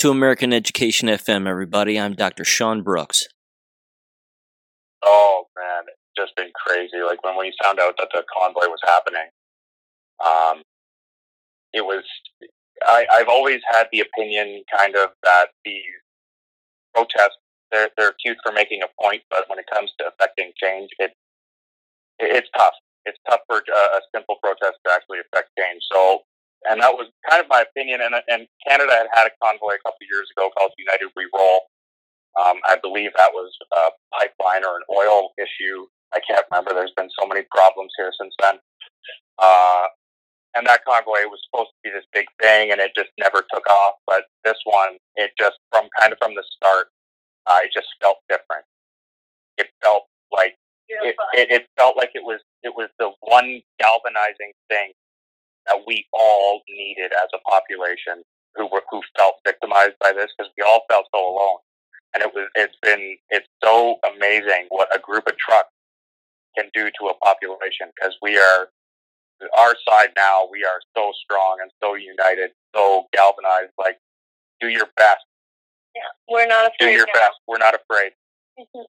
to American Education FM, everybody. I'm Dr. Sean Brooks. Oh man, it's just been crazy. Like when we found out that the convoy was happening, um, it was. I, I've always had the opinion, kind of, that these protests they're they're cute for making a point, but when it comes to affecting change, it, it it's tough. It's tough for a, a simple protest to actually affect change. So and that was kind of my opinion. And, and Canada had had a convoy a couple of years ago called United We Roll. Um, I believe that was a pipeline or an oil issue. I can't remember. There's been so many problems here since then. Uh, and that convoy was supposed to be this big thing, and it just never took off. But this one, it just from kind of from the start, uh, it just felt different. It felt like it, it, it felt like it was it was the one galvanizing thing that we all needed as a population who were who felt victimized by this because we all felt so alone. And it was it's been it's so amazing what a group of trucks can do to a population because we are our side now we are so strong and so united, so galvanized. Like do your best. Yeah, we're not afraid. Do your now. best. We're not afraid. Mhm.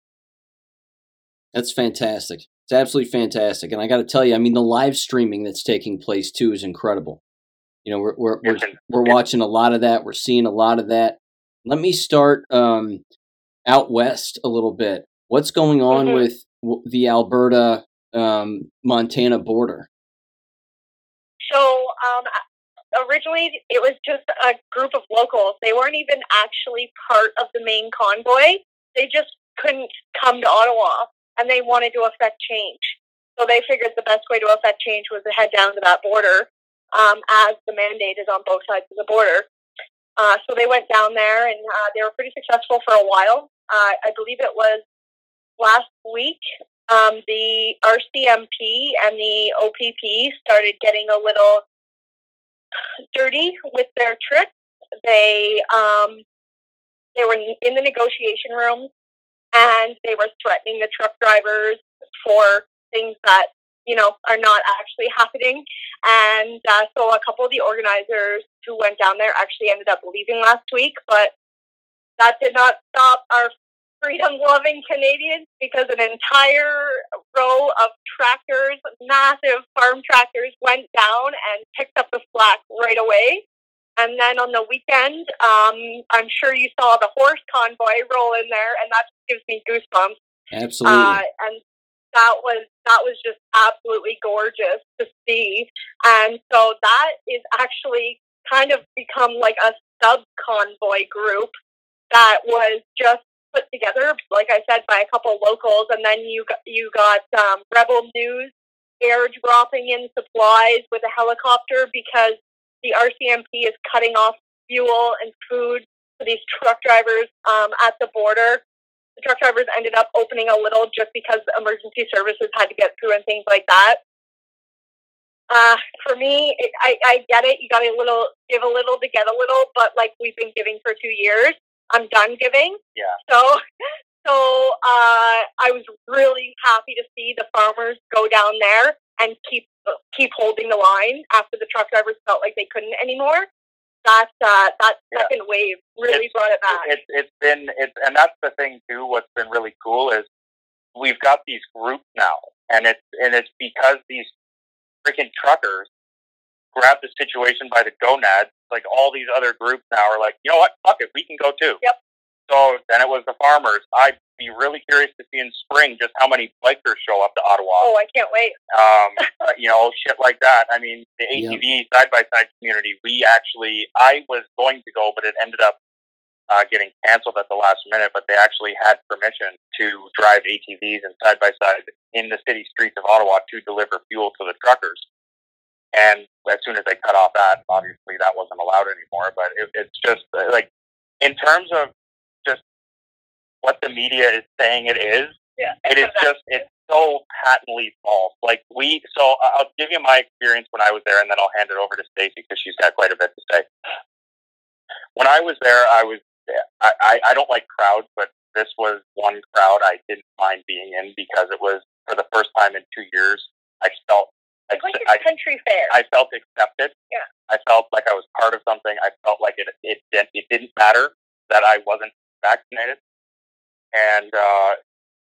That's fantastic. It's absolutely fantastic. And I got to tell you, I mean, the live streaming that's taking place too is incredible. You know, we're we're we're, we're watching a lot of that. We're seeing a lot of that. Let me start um, out west a little bit. What's going on Mhm. with w- the Alberta um, Montana border? So um, originally, it was just a group of locals. They weren't even actually part of the main convoy. They just couldn't come to Ottawa, and they wanted to affect change. So they figured the best way to affect change was to head down to that border, um, as the mandate is on both sides of the border. Uh, so they went down there, and uh, they were pretty successful for a while. Uh, I believe it was last week um, the RCMP and the OPP started getting a little dirty with their tricks. They um, they were in the negotiation room and they were threatening the truck drivers for things that you know are not actually happening. And uh, so a couple of the organizers who went down there actually ended up leaving last week, but that did not stop our freedom loving Canadians because an entire row of tractors, massive farm tractors, went down and picked up the slack right away. And then on the weekend, um, I'm sure you saw the horse convoy roll in there, and that gives me goosebumps. Absolutely. Uh, and that was that was just absolutely gorgeous to see. And so that is actually kind of become like a sub convoy group that was just put together, like I said, by a couple locals, and then you got, you got um, Rebel News airdropping in supplies with a helicopter because the RCMP is cutting off fuel and food for these truck drivers um, at the border. The truck drivers ended up opening a little just because emergency services had to get through and things like that. Uh, for me, it, I, I get it. You got to little give a little to get a little, but like we've been giving for two years, I'm done giving. Yeah. So, so uh, I was really happy to see the farmers go down there and keep keep holding the line after the truck drivers felt like they couldn't anymore. That uh, that Yeah. second wave really It's- brought it back. It's it's been it's and that's the thing too. What's been really cool is we've got these groups now, and it's and it's because these freaking truckers grab the situation by the gonads. Like all these other groups now are like, you know what, fuck it, we can go too. Yep. So then it was the farmers. I'd be really curious to see in spring just how many bikers show up to Ottawa. oh, I can't wait. um, you know, shit like that. I mean, the ATV side by side community, we actually, I was going to go, but it ended up uh, getting canceled at the last minute. But they actually had permission to drive ATVs and side by side in the city streets of Ottawa to deliver fuel to the truckers. And as soon as they cut off that, obviously that wasn't allowed anymore. But it, it's just uh, like, in terms of just what the media is saying it is, Yeah, it is just it's so patently false. Like we, so I'll give you my experience when I was there, and then I'll hand it over to Stacy because she's got quite a bit to say. When I was there, I was I, I I don't like crowds, but this was one crowd I didn't mind being in because it was for the first time in two years. I felt like I, a country fair. I felt accepted. Yeah. I felt like I was part of something. I felt like it it didn't, it didn't matter that I wasn't vaccinated, and uh,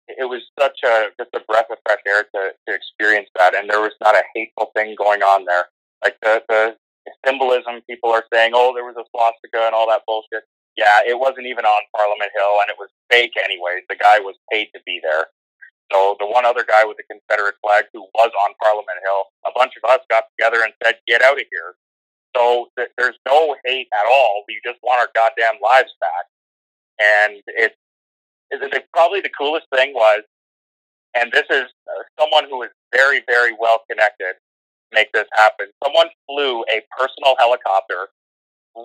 it was such a just a breath of fresh air to, to experience that. And there was not a hateful thing going on there. Like the the symbolism, people are saying, oh, there was a swastika and all that bullshit. Yeah, it wasn't even on Parliament Hill, and it was fake anyways. The guy was paid to be there. So the one other guy with the Confederate flag who was on Parliament Hill, a bunch of us got together and said, "Get out of here." So th- there's no hate at all. We just want our goddamn lives back. And it's, it's probably the coolest thing was, and this is uh, someone who is very, very well connected. Make this happen. Someone flew a personal helicopter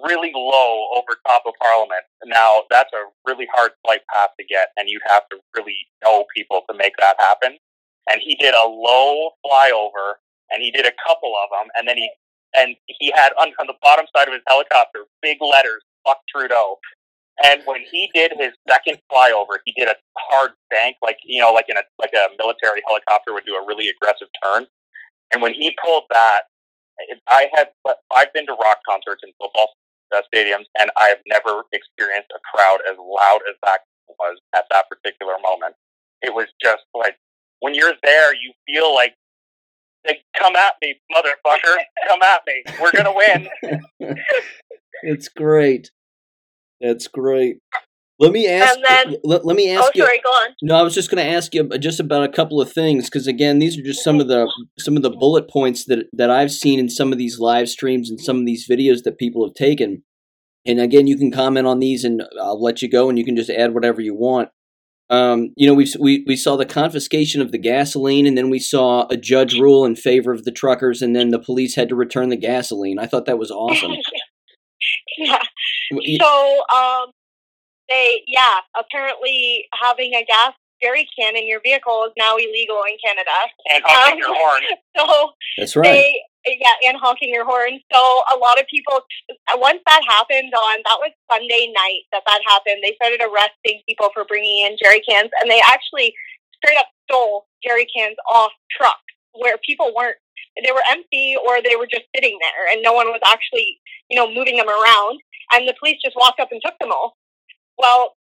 really low over top of Parliament. Now, that's a really hard flight path to get, and you'd have to really know people to make that happen. And he did a low flyover, and he did a couple of them, and then he and he had on, on the bottom side of his helicopter big letters "Fuck Trudeau." And when he did his second flyover, he did a hard bank, like you know, like in a like a military helicopter would do a really aggressive turn. And when he pulled that, I had I've been to rock concerts in football uh, stadiums, and I have never experienced a crowd as loud as that was at that particular moment. It was just like when you're there, you feel like, like come at me, motherfucker, come at me. We're gonna win. it's great. That's great. Let me ask. Then, let, let, me ask oh, you. Sorry, go on. No, I was just going to ask you just about a couple of things because again, these are just some of the some of the bullet points that that I've seen in some of these live streams and some of these videos that people have taken. And again, you can comment on these, and I'll let you go, and you can just add whatever you want. Um, you know, we we we saw the confiscation of the gasoline, and then we saw a judge rule in favor of the truckers, and then the police had to return the gasoline. I thought that was awesome. yeah. So, um, they yeah, apparently having a gas jerry can in your vehicle is now illegal in Canada. And honking um, your horn. So that's right. They, yeah, and honking your horn. So a lot of people, once that happened on, that was Sunday night that that happened, they started arresting people for bringing in jerry cans, and they actually straight up stole jerry cans off trucks where people weren't, they were empty or they were just sitting there, and no one was actually, you know, moving them around. And the police just walked up and took them all. Well,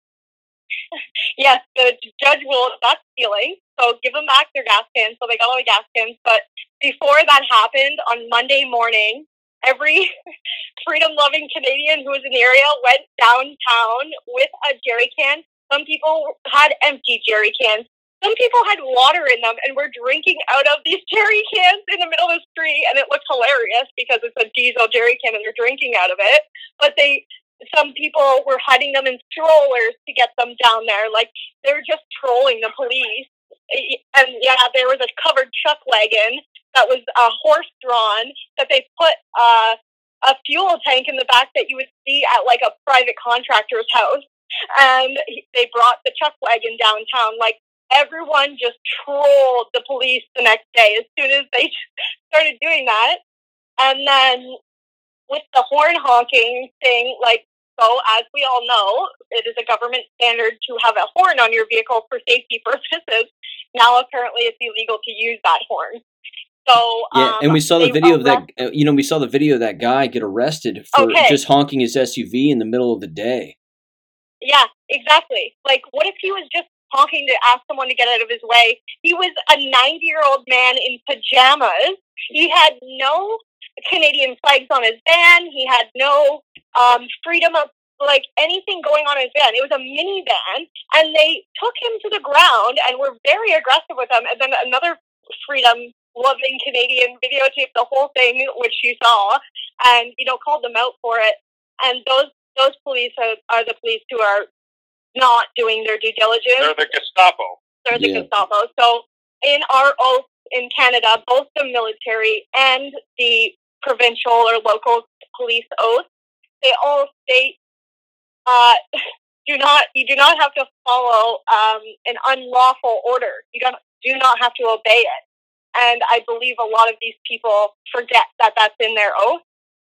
yes, the judge ruled that's stealing, so give them back their gas cans. So they got all the gas cans. But before that happened, on Monday morning, every freedom loving Canadian who was in the area went downtown with a jerry can. Some people had empty jerry cans. Some people had water in them and were drinking out of these jerry cans in the middle of the street, and it looked hilarious because it's a diesel jerry can and they're drinking out of it. But they some people were hiding them in strollers to get them down there. Like they were just trolling the police. And yeah, there was a covered chuck wagon that was a uh, horse drawn that they put uh, a fuel tank in the back that you would see at like a private contractor's house. And they brought the chuck wagon downtown. Like everyone just trolled the police the next day as soon as they started doing that. And then with the horn honking thing, like so, as we all know, it is a government standard to have a horn on your vehicle for safety purposes. Now, apparently, it's illegal to use that horn. So, yeah, um, and we saw the video of that. Uh, you know, we saw the video of that guy get arrested for okay. just honking his SUV in the middle of the day. Yeah, exactly. Like, what if he was just honking to ask someone to get out of his way? He was a 90 year old man in pajamas. He had no Canadian flags on his van. He had no um, freedom of like anything going on in his van. It was a minivan, and they took him to the ground and were very aggressive with him. And then another freedom loving Canadian videotaped the whole thing, which you saw, and you know called them out for it. And those those police are, are the police who are not doing their due diligence. They're the Gestapo. They're the yeah. Gestapo. So in our oath in Canada, both the military and the provincial or local police oath, they all state uh, do not you do not have to follow um, an unlawful order. You don't do not have to obey it. And I believe a lot of these people forget that that's in their oath,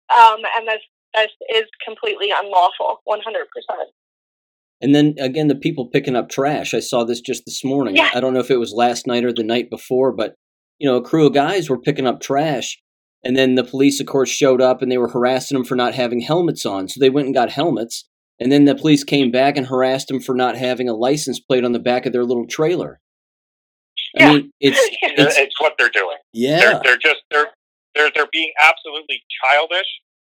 um, and that that is is completely unlawful, one hundred percent. And then again, the people picking up trash. I saw this just this morning. Yeah. I don't know if it was last night or the night before, but you know, a crew of guys were picking up trash And then the police, of course, showed up and they were harassing them for not having helmets on. So they went and got helmets. And then the police came back and harassed them for not having a license plate on the back of their little trailer. I Yeah. mean, it's It's, it's what they're doing. yeah, They're they're just they're they're they're being absolutely childish,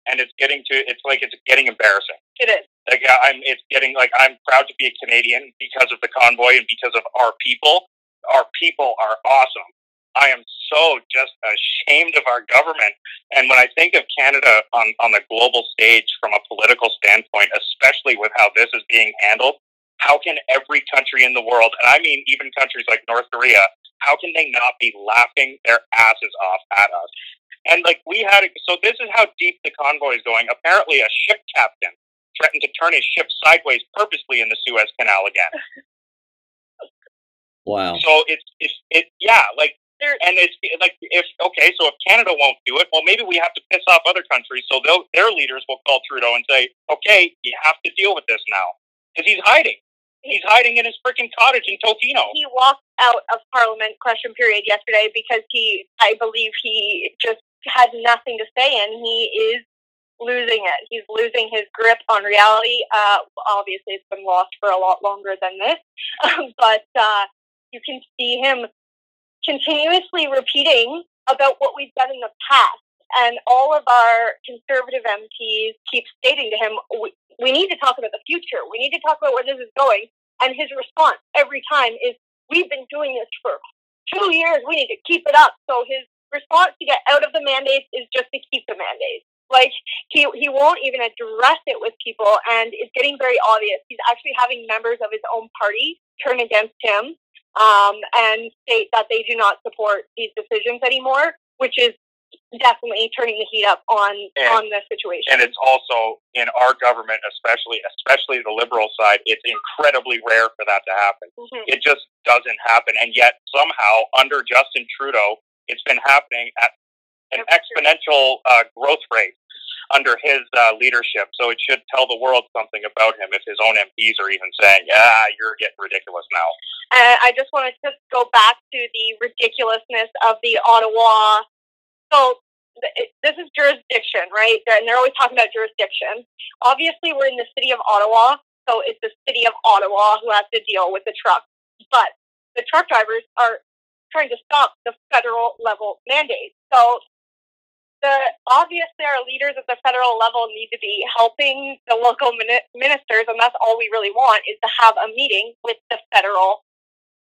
and it's getting to it's like it's getting embarrassing. It is. Like I'm it's getting like I'm proud to be a Canadian because of the convoy and because of our people. Our people are awesome. I am so just ashamed of our government. And when I think of Canada on, on the global stage from a political standpoint, especially with how this is being handled, how can every country in the world, and I mean even countries like North Korea, how can they not be laughing their asses off at us? And like we had, so this is how deep the convoy is going. Apparently, a ship captain threatened to turn his ship sideways purposely in the Suez Canal again. wow. So it's it's it yeah, like There, and it's like if okay, so if Canada won't do it, well maybe we have to piss off other countries so they'll, their leaders will call Trudeau and say, okay, you have to deal with this now because he's hiding. He's hiding in his freaking cottage in Tofino. he walked out of Parliament question period yesterday because he, I believe, he just had nothing to say, and he is losing it. He's losing his grip on reality. Uh, obviously, it's been lost for a lot longer than this, but uh, you can see him continuously repeating about what we've done in the past. And all of our conservative MPs keep stating to him, we, we need to talk about the future. We need to talk about where this is going. And his response every time is, we've been doing this for two years. We need to keep it up. So his response to get out of the mandates is just to keep the mandates. Like he he won't even address it with people, and it's getting very obvious. He's actually having members of his own party turn against him um, and state that they do not support these decisions anymore, which is definitely turning the heat up on And- on the situation. And it's also in our government, especially especially the liberal side, it's incredibly rare for that to happen. Mhm. It just doesn't happen. And yet somehow under Justin Trudeau, it's been happening at an exponential uh, growth rate under his uh, leadership. So it should tell the world something about him if his own MPs are even saying, "Yeah, you're getting ridiculous now." And I just wanted to go back to the ridiculousness of the Ottawa. So this is jurisdiction, right? And they're always talking about jurisdiction. Obviously, we're in the city of Ottawa, so it's the city of Ottawa who has to deal with the truck. But the truck drivers are trying to stop the federal level mandate. So the obviously our leaders at the federal level need to be helping the local mini- ministers, and that's all we really want is to have a meeting with the federal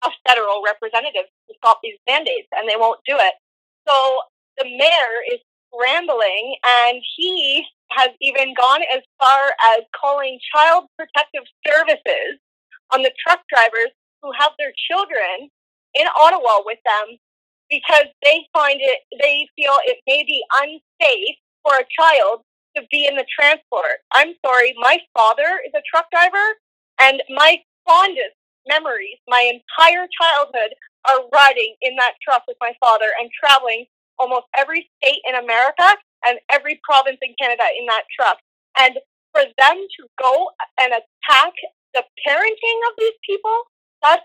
a federal representative to stop these mandates, and they won't do it. So the mayor is scrambling, and he has even gone as far as calling child protective services on the truck drivers who have their children in Ottawa with them because they find it, they feel it may be unsafe for a child to be in the transport. I'm sorry, my father is a truck driver, and my fondest memories, my entire childhood, are riding in that truck with my father and traveling almost every state in America and every province in Canada in that truck. And for them to go and attack the parenting of these people, that's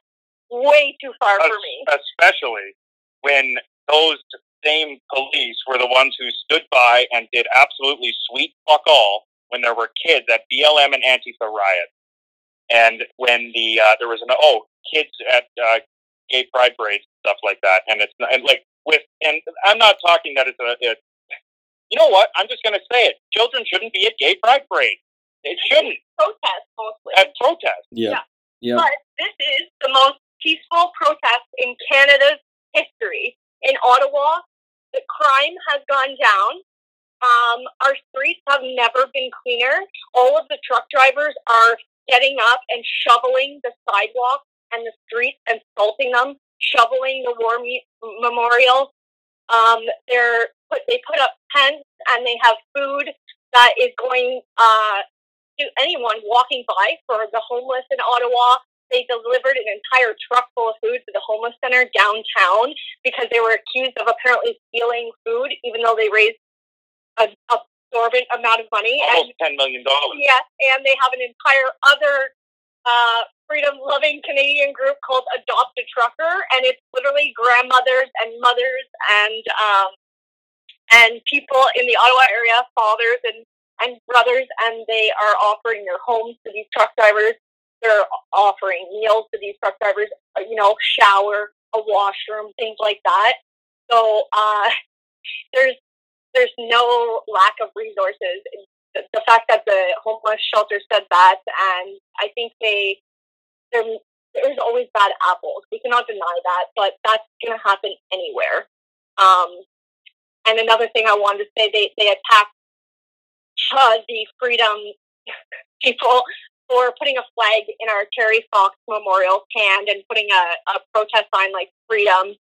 way too far for me. Especially when those same police were the ones who stood by and did absolutely sweet fuck all when there were kids at BLM and Antifa riots. And when the uh, there was an oh kids at uh, gay pride parades and stuff like that, and it's and like with and I'm not talking that it's a it, you know what I'm just going to say it. Children shouldn't be at gay pride parades. They shouldn't Protest mostly. at protests. Yeah. Yeah. But this is the most peaceful protest in Canada's history. In Ottawa, the crime has gone down. Um, our streets have never been cleaner. All of the truck drivers are getting up and shoveling the sidewalks and the streets and salting them, shoveling the war me- memorial. Um, they're put, they put up tents and they have food that is going uh, to anyone walking by for the homeless in Ottawa. They delivered an entire truck full of food to the homeless center downtown because they were accused of apparently stealing food, even though they raised an absorbent amount of money. And Almost ten million dollars. Yes, and they have an entire other uh, freedom loving Canadian group called Adopt a Trucker, and it's literally grandmothers and mothers and um, and people in the Ottawa area, fathers and and brothers, and they are offering their homes to these truck drivers. They're offering meals to these truck drivers, uh, you know, shower, a washroom, things like that. So uh, there's there's no lack of resources. The, the fact that the homeless shelter said that, and I think they there's always bad apples. We cannot deny that, but that's going to happen anywhere. Um, and another thing I wanted to say, they they attacked uh, the freedom people for putting a flag in our Terry Fox Memorial stand and putting a, a protest sign like freedom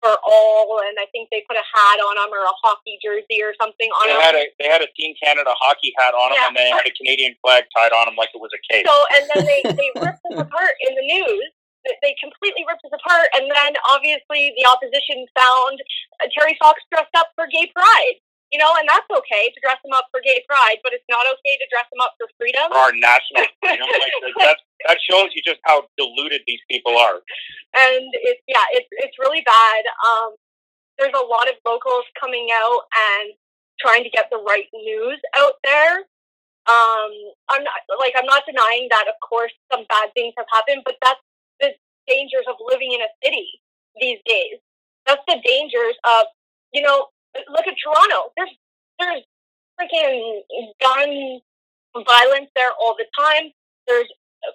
for all, and I think they put a hat on them or a hockey jersey or something on they them. Had a, they had a Team Canada hockey hat on them, Yeah. and they had a Canadian flag tied on them like it was a cape. So, and then they, they ripped us apart in the news. They- They completely ripped us apart, and then obviously the opposition found uh, Terry Fox dressed up for gay pride. You know, and that's okay to dress him up for gay pride, but it's not okay to dress him up for freedom. for our national freedom. Like, that, that shows you just how deluded these people are. and it's yeah, it's it's really bad. Um, there's a lot of locals coming out and trying to get the right news out there. Um, I'm not like I'm not denying that. Of course, some bad things have happened, but that's the dangers of living in a city these days. That's the dangers of you know. Look at Toronto. There's there's freaking gun violence there all the time. There's uh,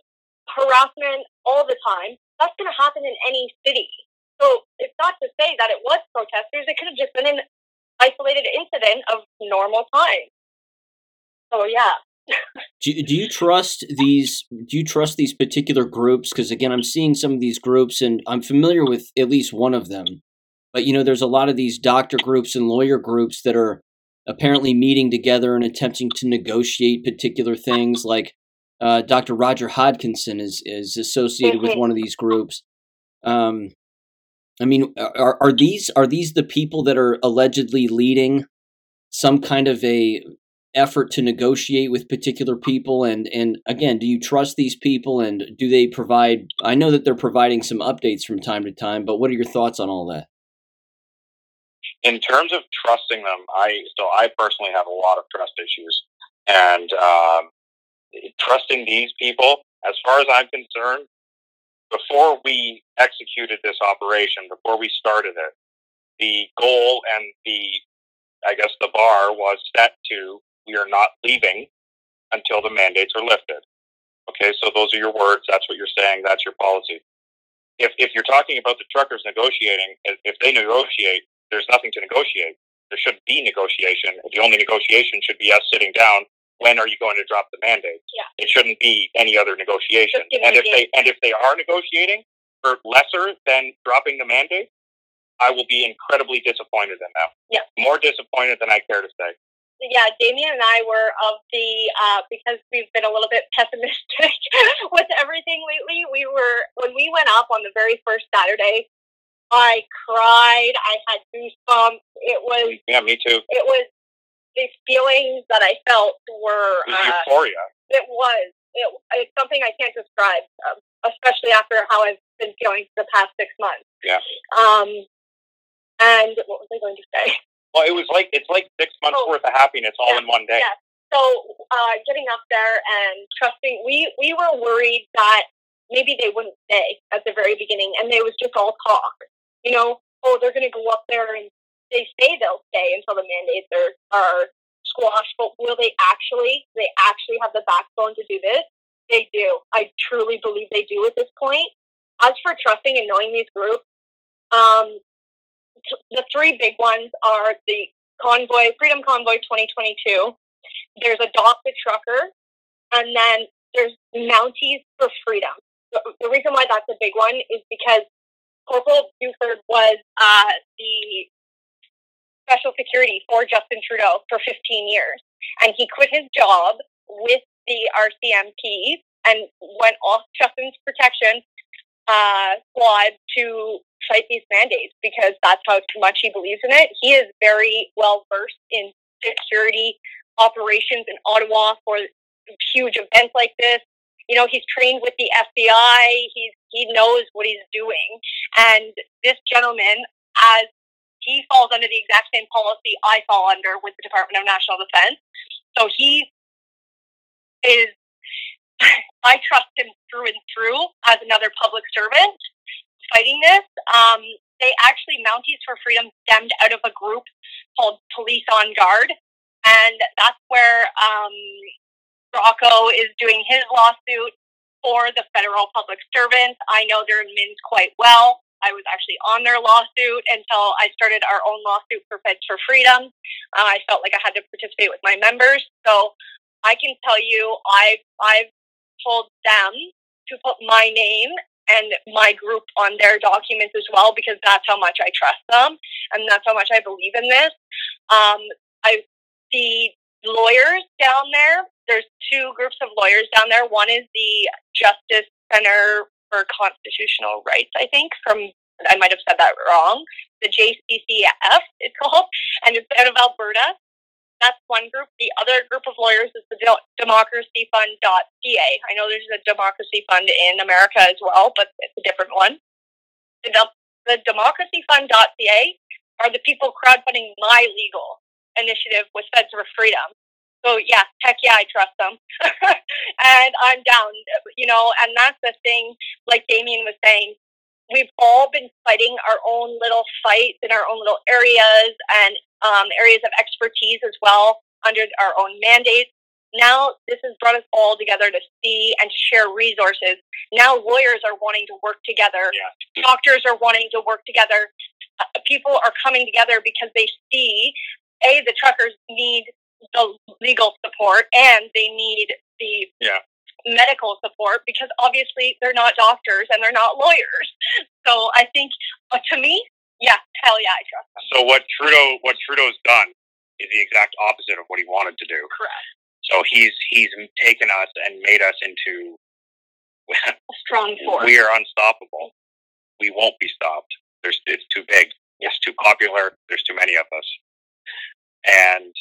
harassment all the time. That's going to happen in any city. So it's not to say that it was protesters. It could have just been an isolated incident of normal time. So yeah, Do, do you trust these? Do you trust these particular groups? Because again, I'm seeing some of these groups, and I'm familiar with at least one of them. But you know, there's a lot of these doctor groups and lawyer groups that are apparently meeting together and attempting to negotiate particular things. Like uh, Dr. Roger Hodkinson is is associated with Mhm. one of these groups. Um, I mean, are are these are these the people that are allegedly leading some kind of a effort to negotiate with particular people and and again do you trust these people and do they provide i know that they're providing some updates from time to time but what are your thoughts on all that In terms of trusting them, I so I personally have a lot of trust issues, and um, trusting these people, as far as I'm concerned, before we executed this operation, before we started it, the goal and the I guess the bar was set to we are not leaving until the mandates are lifted. Okay, so those are your words. That's what you're saying. That's your policy. If if you're talking about the truckers negotiating, if if they negotiate, there's nothing to negotiate. There shouldn't be negotiation. The only negotiation should be us sitting down. When are you going to drop the mandate? Yeah. It shouldn't be any other negotiation. Just give me And if they and if they are negotiating for lesser than dropping the mandate, I will be incredibly disappointed in them. Yeah. More disappointed than I care to say. yeah. Damien and I were of the uh, because we've been a little bit pessimistic with everything lately. We were when we went up on the very first Saturday. I cried. I had goosebumps. It was Yeah, me too. it was the feelings that I felt were It was uh, euphoria. it was it, it's something I can't describe, um, especially after how I've been feeling for the past six months. Yeah. Um, and what was I going to say? Well, it was like it's like six months Oh. worth of happiness all Yeah, in one day. yeah. So uh, getting up there and trusting, we we were worried that maybe they wouldn't stay at the very beginning, and they was just all talk. You know, oh, they're going to go up there and they say they'll stay until the mandates are are squashed. But will they actually? They actually have the backbone to do this? They do. I truly believe they do at this point. As for trusting and knowing these groups, um, t- the three big ones are the Convoy, Freedom Convoy 2022. There's Adopt a Trucker, and then there's Mounties for Freedom. The, the reason why that's a big one is because Corporal Bulford was uh, the special security for Justin Trudeau for 15 years, and he quit his job with the RCMP and went off Justin's protection uh, squad to fight these mandates because that's how much he believes in it. He is very well versed in security operations in Ottawa for huge events like this. You know, he's trained with the FBI. He's he knows what he's doing. And this gentleman, as he falls under the exact same policy I fall under with the Department of National Defense. So he is, I trust him through and through as another public servant fighting this. Um, they actually, Mounties for Freedom stemmed out of a group called Police on Guard. And that's where um, Rocco is doing his lawsuit for the federal public servants. I know their MINS quite well. I was actually on their lawsuit until I started our own lawsuit for Feds for Freedom. Uh, I felt like I had to participate with my members. So I can tell you, I've, I've told them to put my name and my group on their documents as well because that's how much I trust them and that's how much I believe in this. Um, I see lawyers down there. There's two groups of lawyers down there. One is the Justice Center for Constitutional Rights, I think, from I might have said that wrong. The JCCF it's called, and it's out of Alberta. That's one group. The other group of lawyers is the democracyfund.ca. I know there's a democracy fund in America as well, but it's a different one. The, the democracyfund.ca are the people crowdfunding my legal initiative with Feds for Freedom. So yeah, heck yeah, I trust them, and I'm down. You know, and that's the thing. Like Damien was saying, we've all been fighting our own little fights in our own little areas and um, areas of expertise as well under our own mandates. Now this has brought us all together to see and to share resources. Now lawyers are wanting to work together. Yeah. Doctors are wanting to work together. Uh, people are coming together because they see, A, the truckers need the legal support and they need the yeah medical support because obviously they're not doctors and they're not lawyers. So I think, uh, to me, yeah, hell yeah, I trust them. So what Trudeau, what Trudeau's done is the exact opposite of what he wanted to do. Correct. So he's he's taken us and made us into a strong force. We are unstoppable. We won't be stopped. There's it's too big. It's too popular. There's too many of us, and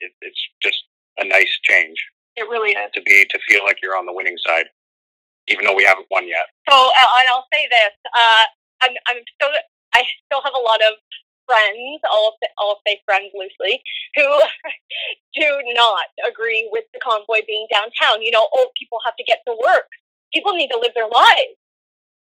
it, it's just a nice change. It really is. To be to feel like you're on the winning side, even though we haven't won yet. So, uh, and I'll say this: uh, I'm, I'm still, I still have a lot of friends. I'll say, I'll say friends loosely who do not agree with the convoy being downtown. You know, oh, people have to get to work. People need to live their lives.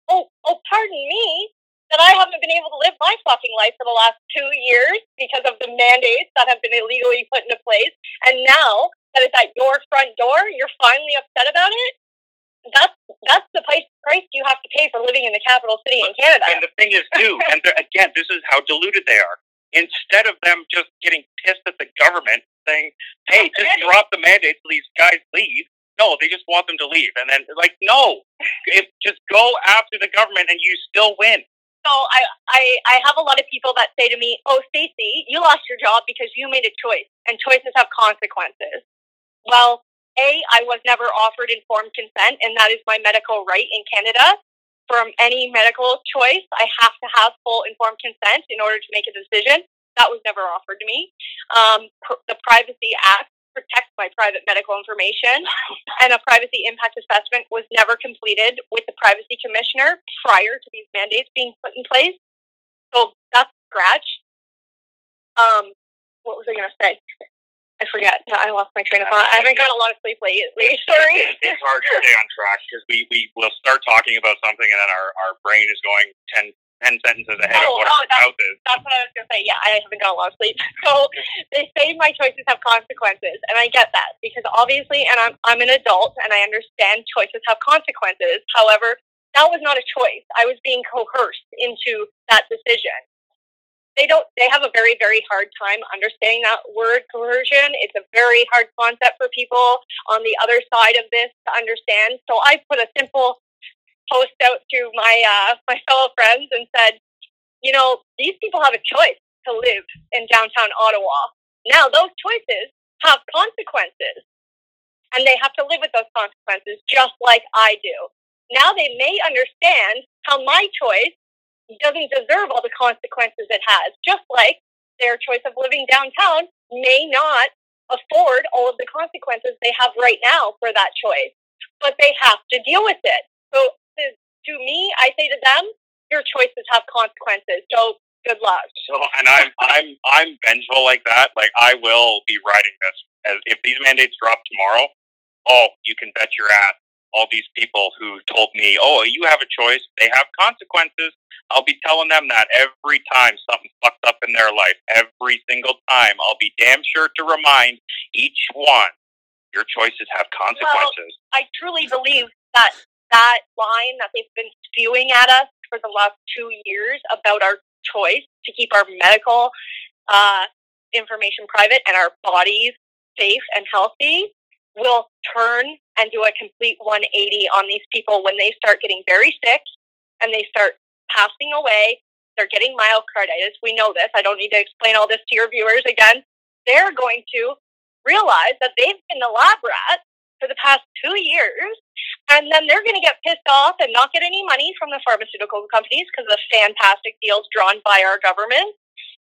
Oh, oh, pardon me that I haven't been able to live my fucking life for the last two years because of the mandates that have been illegally put into place. And now that it's at your front door, you're finally upset about it. That's that's the price price you have to pay for living in the capital city in Canada. And the thing is, too, and again, this is how deluded they are. Instead of them just getting pissed at the government, saying, "Hey, just drop the mandates, these guys leave," no, they just want them to leave, and then like, no, if just go after the government, and you still win. So I, I, I have a lot of people that say to me, "Oh, Stacy, you lost your job because you made a choice, and choices have consequences." Well, A, I was never offered informed consent, and that is my medical right in Canada. From any medical choice, I have to have full informed consent in order to make a decision. That was never offered to me. Um, pr- the Privacy Act protects my private medical information, and a privacy impact assessment was never completed with the Privacy Commissioner prior to these mandates being put in place. So that's scratch. Um, what was I going to say? I forget. I lost my train of thought. I haven't got a lot of sleep lately. Sorry. It's hard to stay on track because we, we will start talking about something and then our, our brain is going 10, 10 sentences ahead oh, of what oh, house is. That's what I was going to say. Yeah, I haven't got a lot of sleep. So they say my choices have consequences. And I get that because obviously, and I'm, I'm an adult and I understand choices have consequences. However, that was not a choice. I was being coerced into that decision they don't they have a very very hard time understanding that word coercion it's a very hard concept for people on the other side of this to understand so i put a simple post out to my uh, my fellow friends and said you know these people have a choice to live in downtown ottawa. Now those choices have consequences and they have to live with those consequences just like i do. Now they may understand how my choice doesn't deserve all the consequences it has, just like their choice of living downtown may not afford all of the consequences they have right now for that choice, but they have to deal with it. So to, me, I say to them, your choices have consequences. So good luck. So, and I'm I'm I'm vengeful like that. Like I will be writing this as if these mandates drop tomorrow. Oh, you can bet your ass. All these people who told me, "Oh, you have a choice. They have consequences." I'll be telling them that every time something fucked up in their life. Every single time, I'll be damn sure to remind each one, your choices have consequences. Well, I truly believe that that line that they've been spewing at us for the last two years about our choice to keep our medical uh, information private and our bodies safe and healthy will turn and do a complete 180 on these people when they start getting very sick and they start passing away. They're getting myocarditis. We know this. I don't need to explain all this to your viewers again. They're going to realize that they've been the lab rat for the past two years, and then they're going to get pissed off and not get any money from the pharmaceutical companies because of the fantastic deals drawn by our government.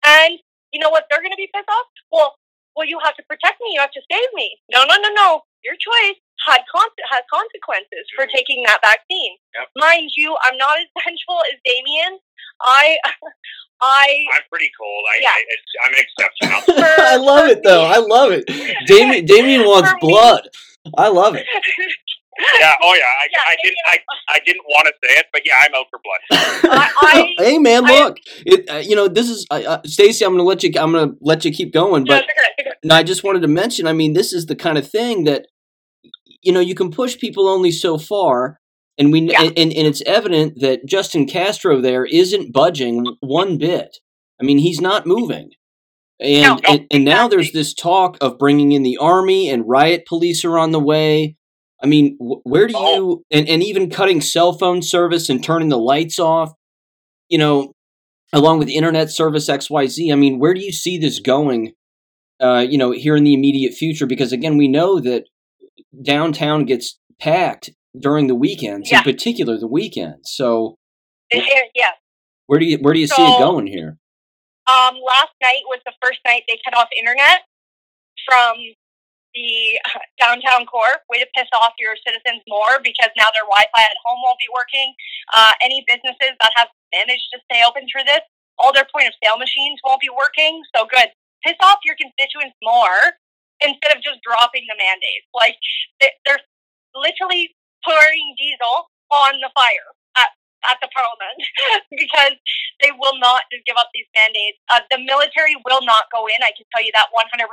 And you know what? They're going to be pissed off. Well, well, you have to protect me. You have to save me. No, no, no, no. Your choice had con- had consequences for mm-hmm. taking that vaccine. Yep. Mind you, I'm not as vengeful as Damien. I, I, I'm pretty cold. I, yeah. I, am exceptional. I love it though. I love it. Damien, Damien wants blood. I love it. yeah. Oh, yeah. I, yeah, I didn't. I, I didn't want to say it, but yeah, I'm out for blood. I, hey, man, look. it. Uh, you know, this is uh, Stacy. I'm going to let you. I'm going to let you keep going, but no, I just wanted to mention. I mean, this is the kind of thing that you know you can push people only so far. And we yeah. and, and it's evident that Justin Castro there isn't budging one bit. I mean, he's not moving. And, no, and, and now there's this talk of bringing in the army and riot police are on the way. I mean, where do oh. you and, and even cutting cell phone service and turning the lights off, you know, along with internet service XYZ. I mean, where do you see this going? Uh, you know, here in the immediate future, because again, we know that downtown gets packed during the weekends, yeah. in particular the weekends. So, yeah, where do you where do you so, see it going here? Um, last night was the first night they cut off internet from the downtown core. Way to piss off your citizens more because now their Wi-Fi at home won't be working. Uh, any businesses that have managed to stay open through this, all their point of sale machines won't be working. So good. Piss off your constituents more instead of just dropping the mandates. Like they're literally pouring diesel on the fire at the parliament because they will not just give up these mandates. Uh, the military will not go in. I can tell you that 100%.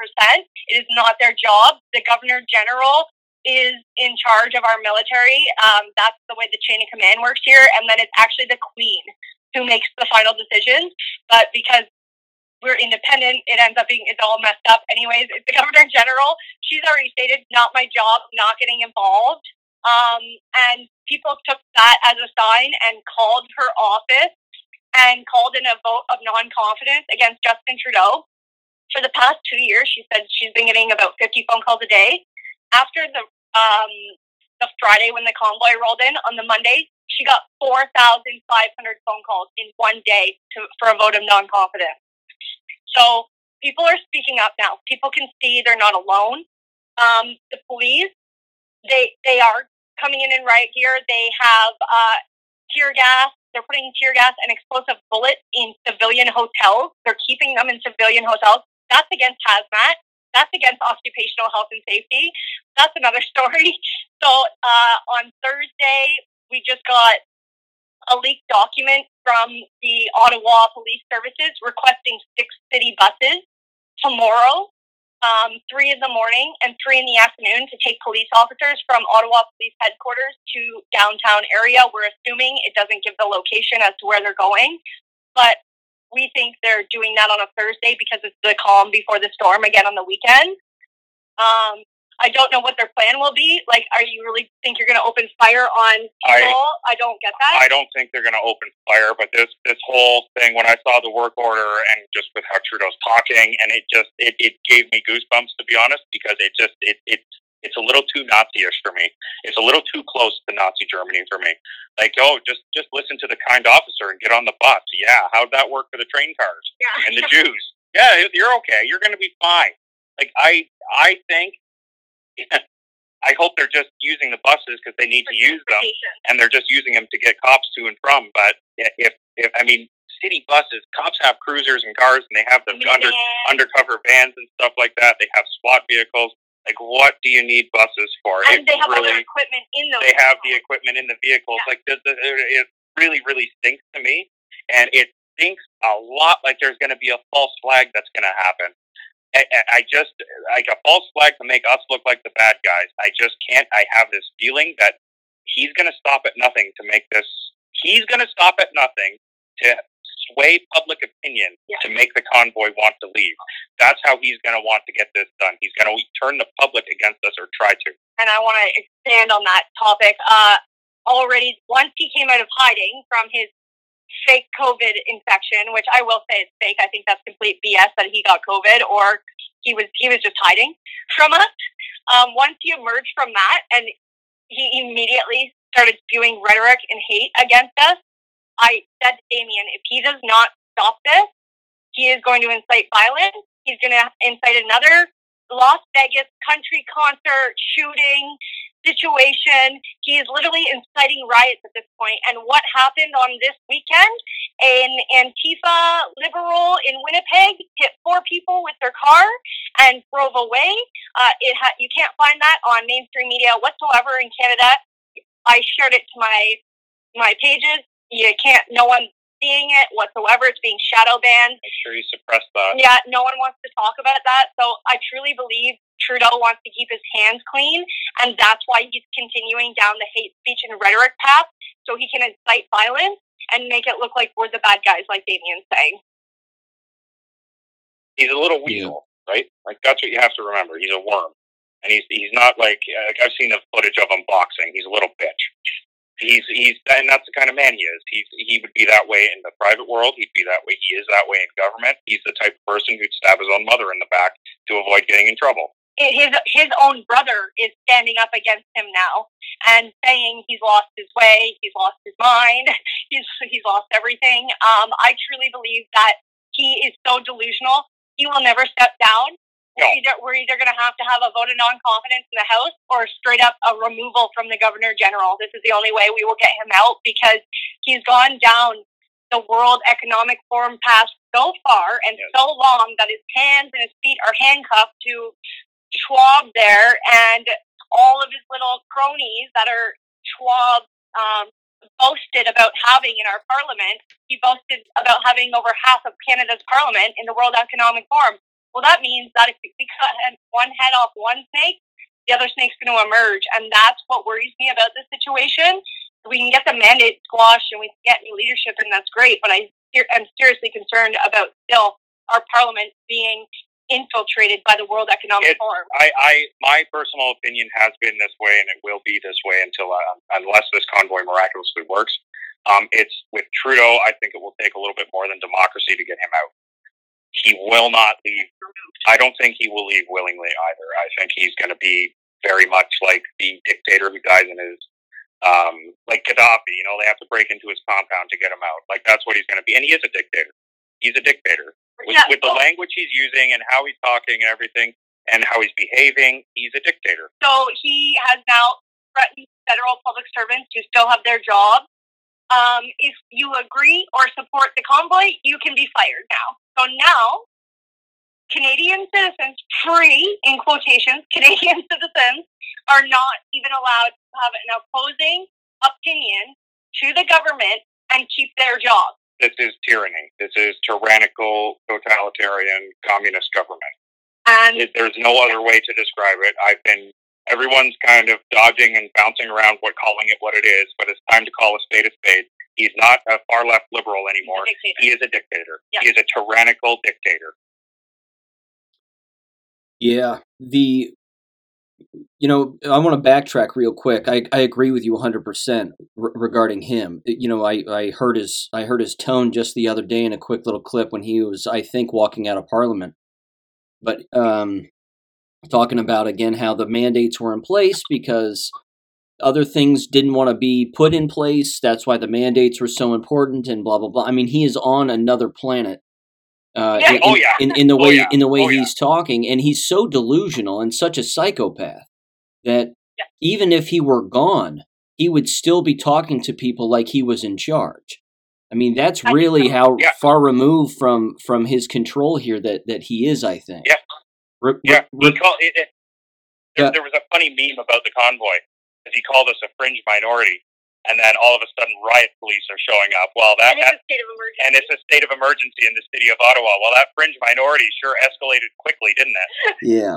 It is not their job. The governor general is in charge of our military. Um, that's the way the chain of command works here. And then it's actually the queen who makes the final decisions. But because we're independent, it ends up being it's all messed up. Anyways, it's the governor general. She's already stated, not my job, not getting involved. Um, and people took that as a sign and called her office and called in a vote of non confidence against Justin Trudeau. For the past two years, she said she's been getting about 50 phone calls a day. After the um, the Friday when the convoy rolled in, on the Monday, she got 4,500 phone calls in one day to, for a vote of non confidence. So people are speaking up now. People can see they're not alone. Um, the police, they they are coming in and right here. They have uh, tear gas. They're putting tear gas and explosive bullets in civilian hotels. They're keeping them in civilian hotels. That's against hazmat. That's against occupational health and safety. That's another story. So uh, on Thursday, we just got a leaked document from the Ottawa Police Services requesting six city buses tomorrow um, three in the morning and three in the afternoon to take police officers from Ottawa Police Headquarters to downtown area. We're assuming it doesn't give the location as to where they're going, but we think they're doing that on a Thursday because it's the calm before the storm again on the weekend. Um, I don't know what their plan will be. Like, are you really think you're going to open fire on people? I, I don't get that. I don't think they're going to open fire. But this this whole thing, when I saw the work order and just with how Trudeau's talking, and it just it, it gave me goosebumps to be honest, because it just it it it's a little too Nazi-ish for me. It's a little too close to Nazi Germany for me. Like, oh, just just listen to the kind officer and get on the bus. Yeah, how'd that work for the train cars yeah. and the Jews? Yeah, you're okay. You're going to be fine. Like I I think I hope they're just using the buses because they need to use them, and they're just using them to get cops to and from. But if, if I mean, city buses. Cops have cruisers and cars, and they have the under, undercover vans and stuff like that. They have SWAT vehicles. Like, what do you need buses for? And they have really, other equipment in those. They have the equipment in the vehicles. Yeah. Like, this, it really, really stinks to me, and it stinks a lot. Like, there's going to be a false flag that's going to happen. I, I just like a false flag to make us look like the bad guys. I just can't. I have this feeling that he's going to stop at nothing to make this. He's going to stop at nothing to sway public opinion yeah. to make the convoy want to leave. That's how he's going to want to get this done. He's going to turn the public against us or try to. And I want to expand on that topic. Uh, already, once he came out of hiding from his fake COVID infection, which I will say is fake. I think that's complete BS that he got COVID or he was he was just hiding from us. Um, once he emerged from that, and he immediately started spewing rhetoric and hate against us, I said to Damien, if he does not stop this, he is going to incite violence. He's going to incite another Las Vegas country concert shooting situation. He is literally inciting riots at this point. And what happened on this weekend? An Antifa liberal in Winnipeg hit four people with their car and drove away. Uh, it ha- you can't find that on mainstream media whatsoever in Canada. I shared it to my my pages. You can't. No one seeing it whatsoever. It's being shadow banned. Make sure you suppress that. Yeah, no one wants to talk about that. So I truly believe Trudeau wants to keep his hands clean, and that's why he's continuing down the hate speech and rhetoric path, so he can incite violence and make it look like we're the bad guys, like Damien's saying. He's a little weasel, yeah. right? Like that's what you have to remember. He's a worm, and he's he's not like, like I've seen the footage of him boxing. He's a little bitch he's he's and that's the kind of man he is. He's he would be that way in the private world. He'd be that way. He is that way in government. He's the type of person who'd stab his own mother in the back to avoid getting in trouble. His his own brother is standing up against him now and saying he's lost his way, he's lost his mind, he's he's lost everything. Um, I truly believe that he is so delusional. He will never step down. No. We're either, we're either going to have to have a vote of non confidence in the House or straight up a removal from the Governor General. This is the only way we will get him out because he's gone down the World Economic Forum path so far and yes. so long that his hands and his feet are handcuffed to Schwab there and all of his little cronies that are Schwab um, boasted about having in our parliament. He boasted about having over half of Canada's parliament in the World Economic Forum. Well, that means that if we cut one head off one snake, the other snake's going to emerge. And that's what worries me about this situation. We can get the mandate squashed and we can get new leadership, and that's great. But I am seriously concerned about still our parliament being infiltrated by the World Economic it, Forum. I, I, my personal opinion has been this way, and it will be this way until uh, unless this convoy miraculously works. Um, it's with Trudeau. I think it will take a little bit more than democracy to get him out. He will not leave. I don't think he will leave willingly either. I think he's going to be very much like the dictator who dies in his, um, like Gaddafi. You know, they have to break into his compound to get him out. Like that's what he's going to be, and he is a dictator. He's a dictator with, yeah. with the language he's using and how he's talking and everything, and how he's behaving. He's a dictator. So he has now threatened federal public servants to still have their jobs um, if you agree or support the convoy, you can be fired now. So now, Canadian citizens, free in quotations, Canadian citizens are not even allowed to have an opposing opinion to the government and keep their job. This is tyranny. This is tyrannical, totalitarian, communist government. And there's no other way to describe it. I've been everyone's kind of dodging and bouncing around what calling it what it is, but it's time to call a spade a spade. He's not a far left liberal anymore. He is a dictator. Yeah. He is a tyrannical dictator. Yeah, the you know, I want to backtrack real quick. I, I agree with you 100% regarding him. You know, I, I heard his I heard his tone just the other day in a quick little clip when he was I think walking out of parliament. But um talking about again how the mandates were in place because other things didn't want to be put in place. That's why the mandates were so important and blah blah blah. I mean, he is on another planet. Uh, yeah. In, oh, yeah. in, in the oh, way oh, yeah. in the way oh, he's talking, and he's so delusional and such a psychopath that even if he were gone, he would still be talking to people like he was in charge. I mean, that's really how far removed from from his control here that that he is. I think. Yeah. Re- Yeah, re- he called it. it there, Yeah. there was a funny meme about the convoy because he called us a fringe minority, and then all of a sudden riot police are showing up. Well, that, And it's that a state of emergency. and it's a state of emergency in the city of Ottawa. Well, that fringe minority sure escalated quickly, didn't it? yeah,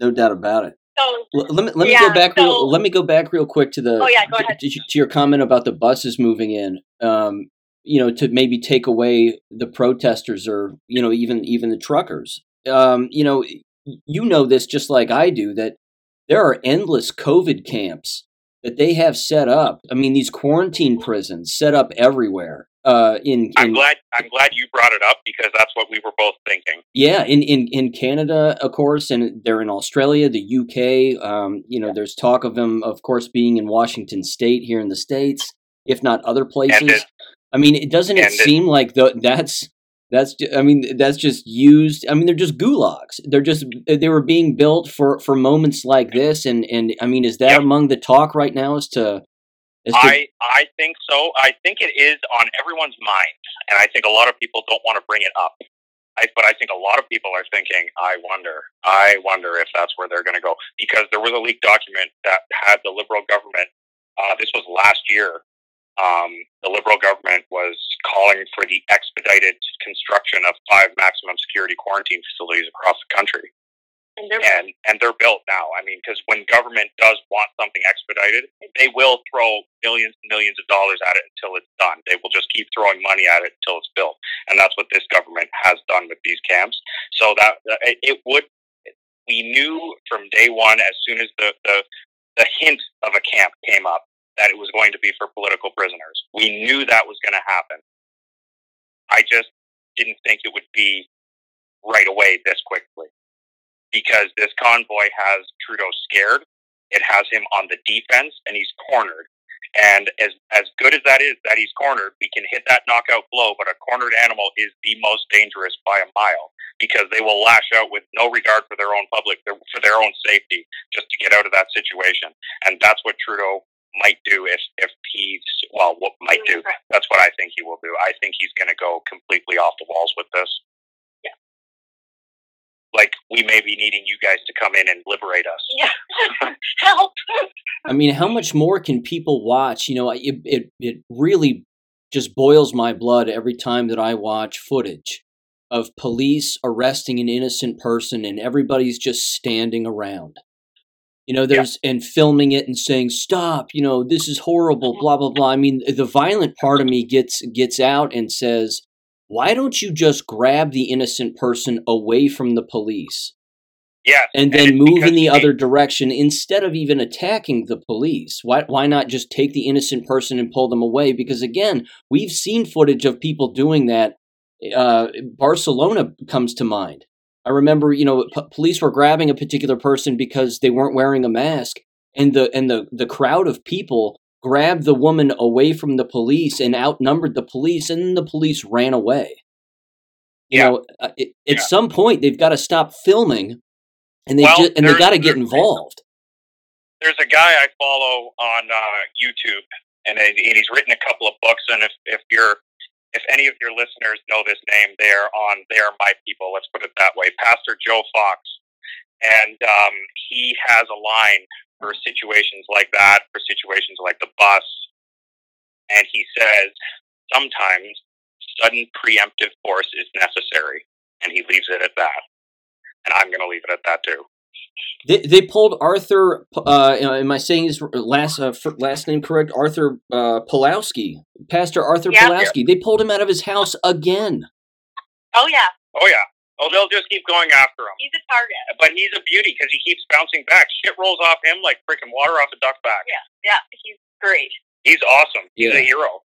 no doubt about it. so L- Let me let me Yeah, go back. so- real, let me go back real quick to the. Oh, yeah, go to- ahead. To, to your comment about the buses moving in. Um, you know, to maybe take away the protesters or you know even even the truckers. Um, you know, you know this just like I do that there are endless COVID camps that they have set up. I mean, these quarantine prisons set up everywhere. Uh, in, I'm glad. I'm glad you brought it up because that's what we were both thinking. yeah, in, in, in Canada, of course, and they're in Australia, the UK. Um, you know, there's talk of them, of course, being in Washington State here in the states, if not other places. it- I mean, it doesn't it it- seem like the, that's that's ju- I mean that's just used. I mean, they're just gulags. They're just they were being built for for moments like this, and and I mean, is that Yep. among the talk right now? As to as to I I think so. I think it is on everyone's mind, and I think a lot of people don't want to bring it up. I, but I think a lot of people are thinking, I wonder, I wonder if that's where they're going to go because there was a leaked document that had the Liberal government. Uh, this was last year. Um, the Liberal government was calling for the expedited construction of five maximum security quarantine facilities across the country and they're and and they're built now. I mean, because when government does want something expedited, they will throw millions and millions of dollars at it until it's done. They will just keep throwing money at it until it's built, and that's what this government has done with these camps. So that it would. We knew from day one, as soon as the, the the hint of a camp came up, that it was going to be for political prisoners. We knew that was going to happen. I just didn't think it would be right away this quickly because this convoy has Trudeau scared. It has him on the defense, and he's cornered. And as as good as that is, that he's cornered, we can hit that knockout blow. But a cornered animal is the most dangerous by a mile because they will lash out with no regard for their own public, for their own safety, just to get out of that situation. And that's what Trudeau might do if if he's well, what might do. That's what I think he will do. I think he's going to go completely off the walls with this. Yeah. Like we may be needing you guys to come in and liberate us. Yeah. Help. I mean, how much more can people watch? You know, it it it really just boils my blood every time that I watch footage of police arresting an innocent person and everybody's just standing around. You know, there's and filming it and saying, "Stop! You know, this is horrible." Blah blah blah. I mean, the violent part of me gets gets out and says, "Why don't you just grab the innocent person away from the police?" Yes, and then it's move in the other direction instead of even attacking the police. Why why not just take the innocent person and pull them away? Because again, we've seen footage of people doing that. Uh, Barcelona comes to mind. I remember, you know, p- police were grabbing a particular person because they weren't wearing a mask, and the and the the crowd of people grabbed the woman away from the police and outnumbered the police, and the police ran away. You Yeah. know, uh, it, at Yeah. some point they've got to stop filming and they Well, and they got to get involved. there's a guy I follow on uh, YouTube, and, and he's written a couple of books. And if, if you're if any of your listeners know this name, they're on they are my people. Let's put it that way. Pastor Joe Fox, and um, he has a line for situations like that, for situations like the bus, and he says sometimes sudden preemptive force is necessary, and he leaves it at that. And I'm going to leave it at that too. They, they pulled Arthur. Uh, am I saying his last uh, last name correct? Arthur uh, Pawlowski, Pastor Arthur Yeah. Pawlowski. They pulled him out of his house again. Oh yeah, Oh yeah. Oh, they'll just keep going after him. he's a target. But he's a beauty because he keeps bouncing back. Shit rolls off him like freaking water off a duck's back. Yeah, yeah, he's great. He's awesome. He's Yeah. a hero.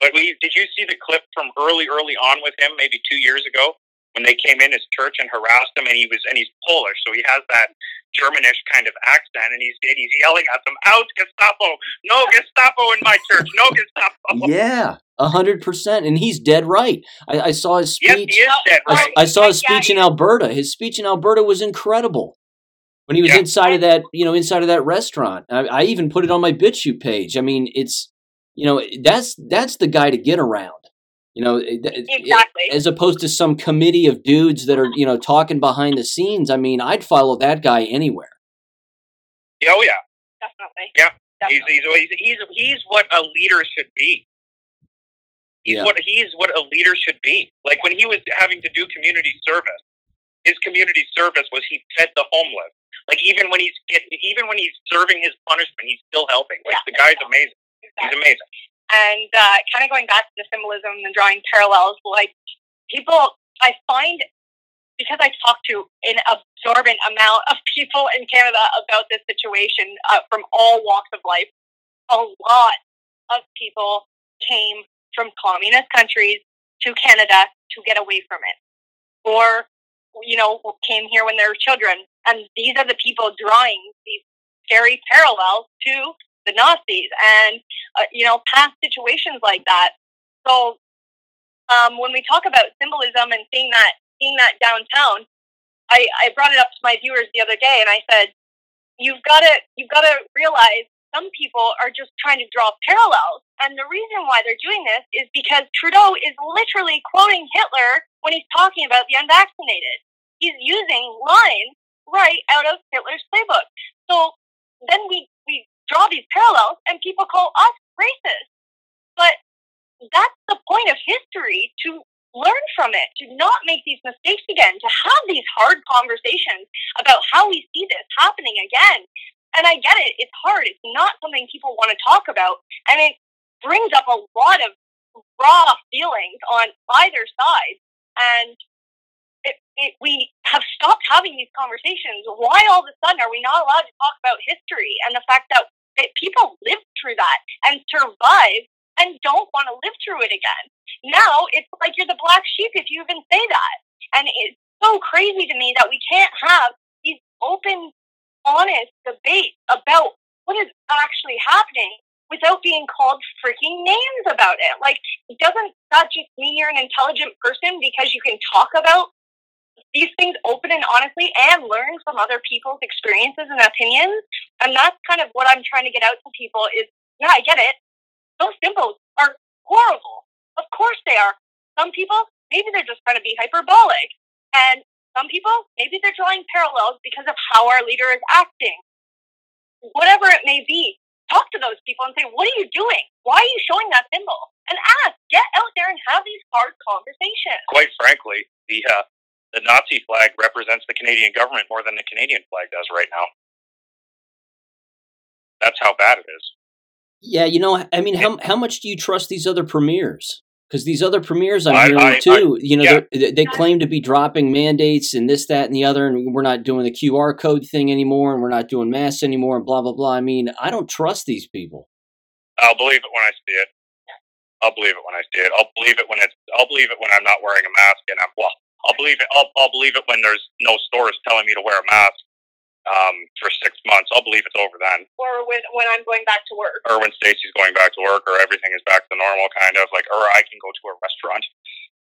But we, did you see the clip from early, early on with him, maybe two years ago, when they came in his church and harassed him, and he was and he's Polish, so he has that Germanish kind of accent, and he's and he's yelling at them, "Out Gestapo! No Gestapo in my church! No Gestapo!" Yeah, a hundred percent, and he's dead right. I, I saw his Yes, speech. he is dead I, right. I saw his Yeah, speech in Alberta. His speech in Alberta was incredible. When he was Yeah. inside of that, you know, inside of that restaurant, I, I even put it on my BitChute page. I mean, it's, you know, that's that's the guy to get around. You know, exactly. as opposed to some committee of dudes that are, you know, talking behind the scenes. I mean, I'd follow that guy anywhere. Oh yeah, definitely. Yeah, definitely. He's, he's he's he's what a leader should be. He's Yeah. what he's what a leader should be. Like when he was having to do community service, his community service was he fed the homeless. Like even when he's getting, even when he's serving his punishment, he's still helping. Like Yeah. the guy's amazing. He's amazing. And uh, kind of going back to the symbolism and drawing parallels, like people, I find because I talk to an absorbent amount of people in Canada about this situation uh, from all walks of life, a lot of people came from communist countries to Canada to get away from it, or you know, came here when they were children, and these are the people drawing these scary parallels to the Nazis and uh, you know past situations like that. So um, when we talk about symbolism and seeing that seeing that downtown, I, I brought it up to my viewers the other day, and I said, "You've got to you've got to realize some people are just trying to draw parallels, and the reason why they're doing this is because Trudeau is literally quoting Hitler when he's talking about the unvaccinated. He's using lines right out of Hitler's playbook. So then we we draw these parallels, and people call us racist, but that's the point of history to learn from it, to not make these mistakes again, to have these hard conversations about how we see this happening again. And I get it, it's hard. It's not something people want to talk about. And it brings up a lot of raw feelings on either side. And it, it, we have stopped having these conversations. Why all of a sudden are we not allowed to talk about history and the fact that, that people lived through that and survived and don't want to live through it again? Now it's like you're the black sheep if you even say that. And it's so crazy to me that we can't have these open, honest debates about what is actually happening without being called freaking names about it. Like, doesn't that just mean you're an intelligent person because you can talk about these things open and honestly and learn from other people's experiences and opinions? And that's kind of what I'm trying to get out to people is, yeah, I get it. Those symbols are horrible. Of course they are. Some people, maybe they're just trying to be hyperbolic. And some people, maybe they're drawing parallels because of how our leader is acting. Whatever it may be, talk to those people and say, what are you doing? Why are you showing that symbol? And ask, get out there and have these hard conversations. Quite frankly, the uh, the Nazi flag represents the Canadian government more than the Canadian flag does right now. That's how bad it is. Yeah, you know, I mean, how how much do you trust these other premiers? Because these other premiers I'm I- hearing I- too, you know, yeah. they're- they claim to be dropping mandates and this, that, and the other, and we're not doing the QR code thing anymore, and we're not doing masks anymore, and blah blah blah. I mean, I don't trust these people. I'll believe it when I see it. I'll believe it when I see it. I'll believe it when it's. I'll believe it when I'm not wearing a mask and I'm. Well, I'll believe it. I'll, I'll believe it when there's no stores telling me to wear a mask um, for six months. I'll believe it's over then. Or when, when I'm going back to work. Or when Stacy's going back to work, or everything is back to normal, kind of like. Or I can go to a restaurant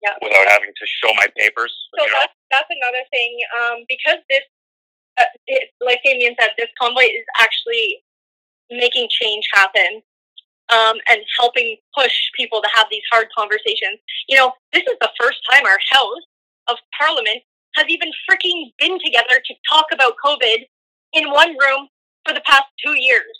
Yeah. without having to show my papers. So you know, that's that's another thing. Um, because this, uh, it, like Damien said, this convoy is actually making change happen, um, and helping push people to have these hard conversations. You know, this is the first time our House of Parliament has even freaking been together to talk about COVID in one room for the past two years.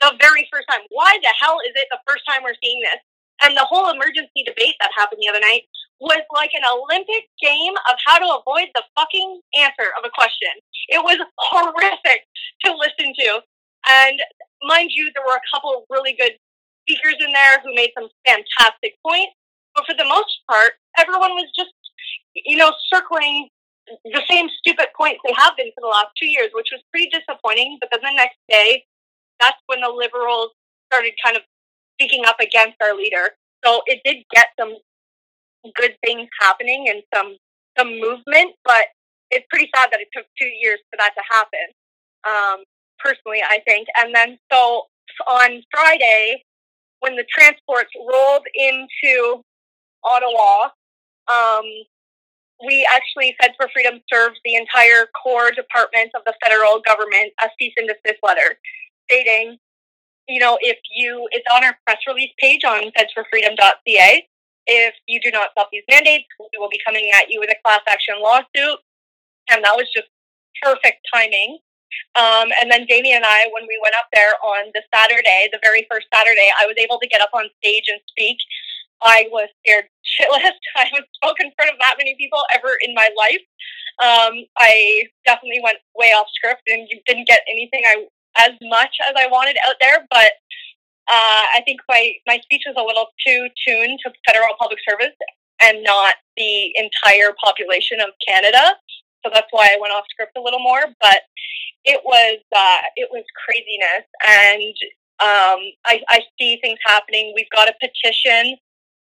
The very first time. Why the hell is it the first time we're seeing this? And the whole emergency debate that happened the other night was like an Olympic game of how to avoid the fucking answer of a question. It was horrific to listen to. And mind you, there were a couple of really good speakers in there who made some fantastic points. But for the most part, everyone was just, you know, circling the same stupid points they have been for the last two years, which was pretty disappointing. But then the next day, that's when the liberals started kind of speaking up against our leader. So it did get some good things happening and some some movement, but it's pretty sad that it took two years for that to happen. Um, personally, I think. And then so on Friday, when the transports rolled into Ottawa, um, we actually Feds for Freedom served the entire core department of the federal government a cease and desist letter stating, you know, if you, it's on our press release page on fedsforfreedom.ca. if you do not stop these mandates, we will be coming at you with a class action lawsuit. And that was just perfect timing. Um, and then Jamie and I, when we went up there on the Saturday, the very first Saturday, I was able to get up on stage and speak. I was scared shitless. I haven't spoken in front of that many people ever in my life. Um, I definitely went way off script and didn't get anything I as much as I wanted out there, but uh, I think my, my speech was a little too tuned to federal public service and not the entire population of Canada. So that's why I went off script a little more. But it was uh, it was craziness, and um, I, I see things happening. We've got a petition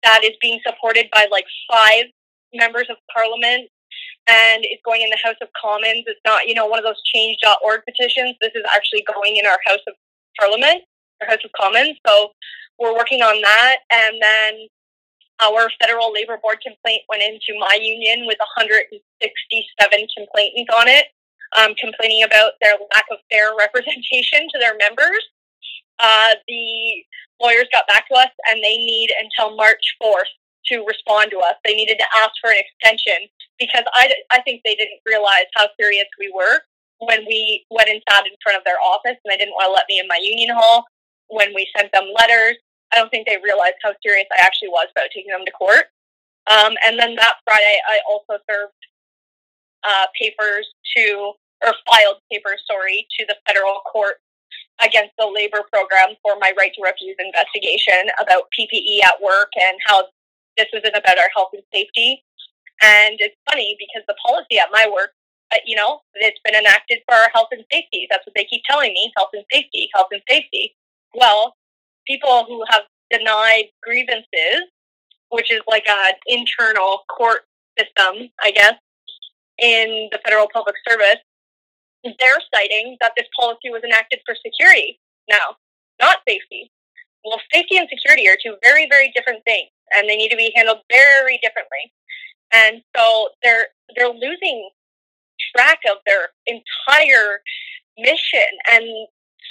that is being supported by like five members of parliament and it's going in the House of Commons. It's not, you know, one of those change.org petitions. This is actually going in our House of Parliament, our House of Commons. So we're working on that. And then our federal labor board complaint went into my union with 167 complainants on it, um, complaining about their lack of fair representation to their members. Uh, the lawyers got back to us and they need until March 4th to respond to us. They needed to ask for an extension because I, I think they didn't realize how serious we were when we went and sat in front of their office and they didn't want to let me in my union hall when we sent them letters. I don't think they realized how serious I actually was about taking them to court. Um, and then that Friday, I also served uh, papers to, or filed papers, sorry, to the federal court against the labor program for my right to refuse investigation about PPE at work and how this isn't about our health and safety. And it's funny because the policy at my work, uh, you know, it's been enacted for our health and safety. That's what they keep telling me health and safety, health and safety. Well, people who have denied grievances, which is like an internal court system, I guess, in the federal public service, they're citing that this policy was enacted for security. Now, not safety. Well, safety and security are two very, very different things, and they need to be handled very differently. And so they're they're losing track of their entire mission and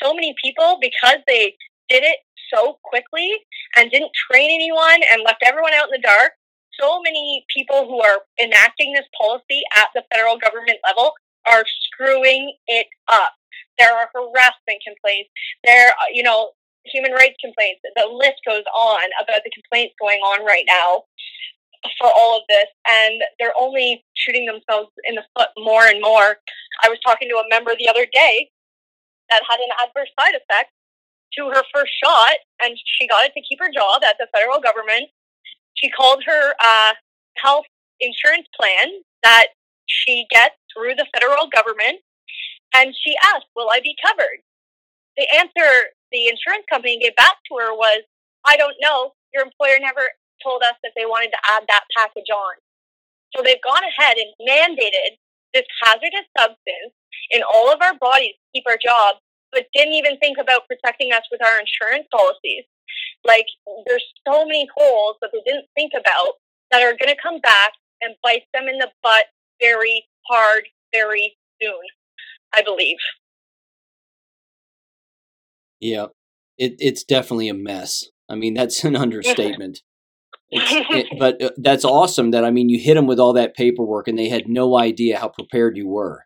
so many people because they did it so quickly and didn't train anyone and left everyone out in the dark so many people who are enacting this policy at the federal government level are screwing it up there are harassment complaints there are, you know human rights complaints the list goes on about the complaints going on right now for all of this, and they're only shooting themselves in the foot more and more. I was talking to a member the other day that had an adverse side effect to her first shot, and she got it to keep her job at the federal government. She called her uh, health insurance plan that she gets through the federal government, and she asked, "Will I be covered?" The answer the insurance company gave back to her was, "I don't know. Your employer never told us that they wanted to add that package on. So they've gone ahead and mandated this hazardous substance in all of our bodies to keep our jobs, but didn't even think about protecting us with our insurance policies. Like, there's so many holes that they didn't think about that are going to come back and bite them in the butt very hard, very soon, I believe. Yeah, it, it's definitely a mess. I mean, that's an understatement it, but uh, that's awesome that I mean you hit them with all that paperwork and they had no idea how prepared you were.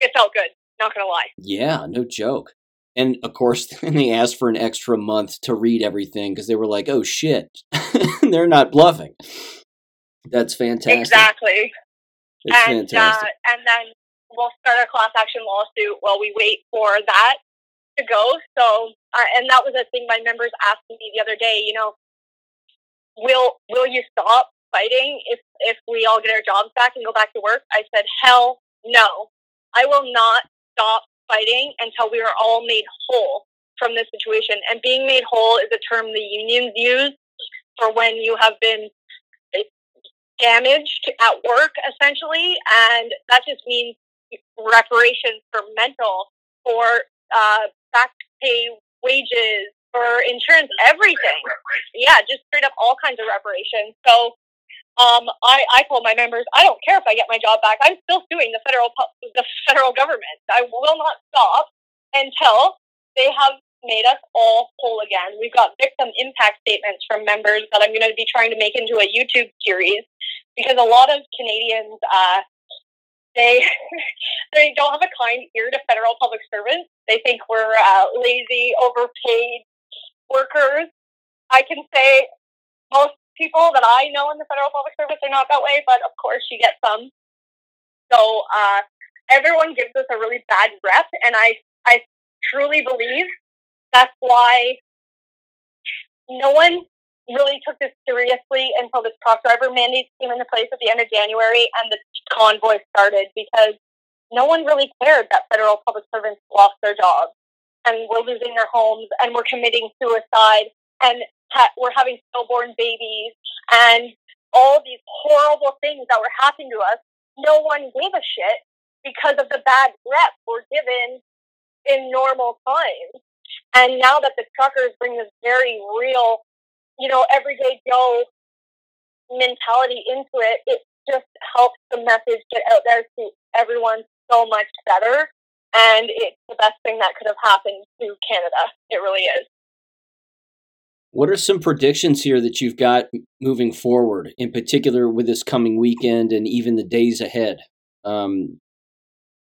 It felt good, not gonna lie. Yeah, no joke. And of course, then they asked for an extra month to read everything because they were like, "Oh shit, they're not bluffing." That's fantastic. Exactly. It's and, fantastic. Uh, and then we'll start our class action lawsuit while we wait for that to go. So, uh, and that was a thing my members asked me the other day. You know, will will you stop fighting if if we all get our jobs back and go back to work? I said, hell no. I will not stop fighting until we are all made whole from this situation. And being made whole is a term the unions use for when you have been damaged at work, essentially, and that just means reparations for mental, for uh, back pay wages, for insurance, everything. Yeah, just straight up all kinds of reparations. So um, I, I told my members, I don't care if I get my job back. I'm still suing the federal the federal government. I will not stop until they have made us all whole again. We've got victim impact statements from members that I'm going to be trying to make into a YouTube series because a lot of Canadians, uh, they they don't have a kind ear to federal public servants. They think we're uh, lazy, overpaid workers. I can say most people that I know in the federal public service are not that way, but of course you get some. So uh, everyone gives us a really bad rep, and I I truly believe that's why no one really took this seriously until this truck driver mandate came into place at the end of January and the convoy started because no one really cared that federal public servants lost their jobs and we're losing their homes and we're committing suicide and ha- we're having stillborn babies and all these horrible things that were happening to us. No one gave a shit because of the bad rep we're given in normal times. And now that the truckers bring this very real, you know, everyday Joe mentality into it, it just helps the message get out there to everyone so much better. And it's the best thing that could have happened to Canada. It really is. What are some predictions here that you've got moving forward, in particular with this coming weekend and even the days ahead? Um,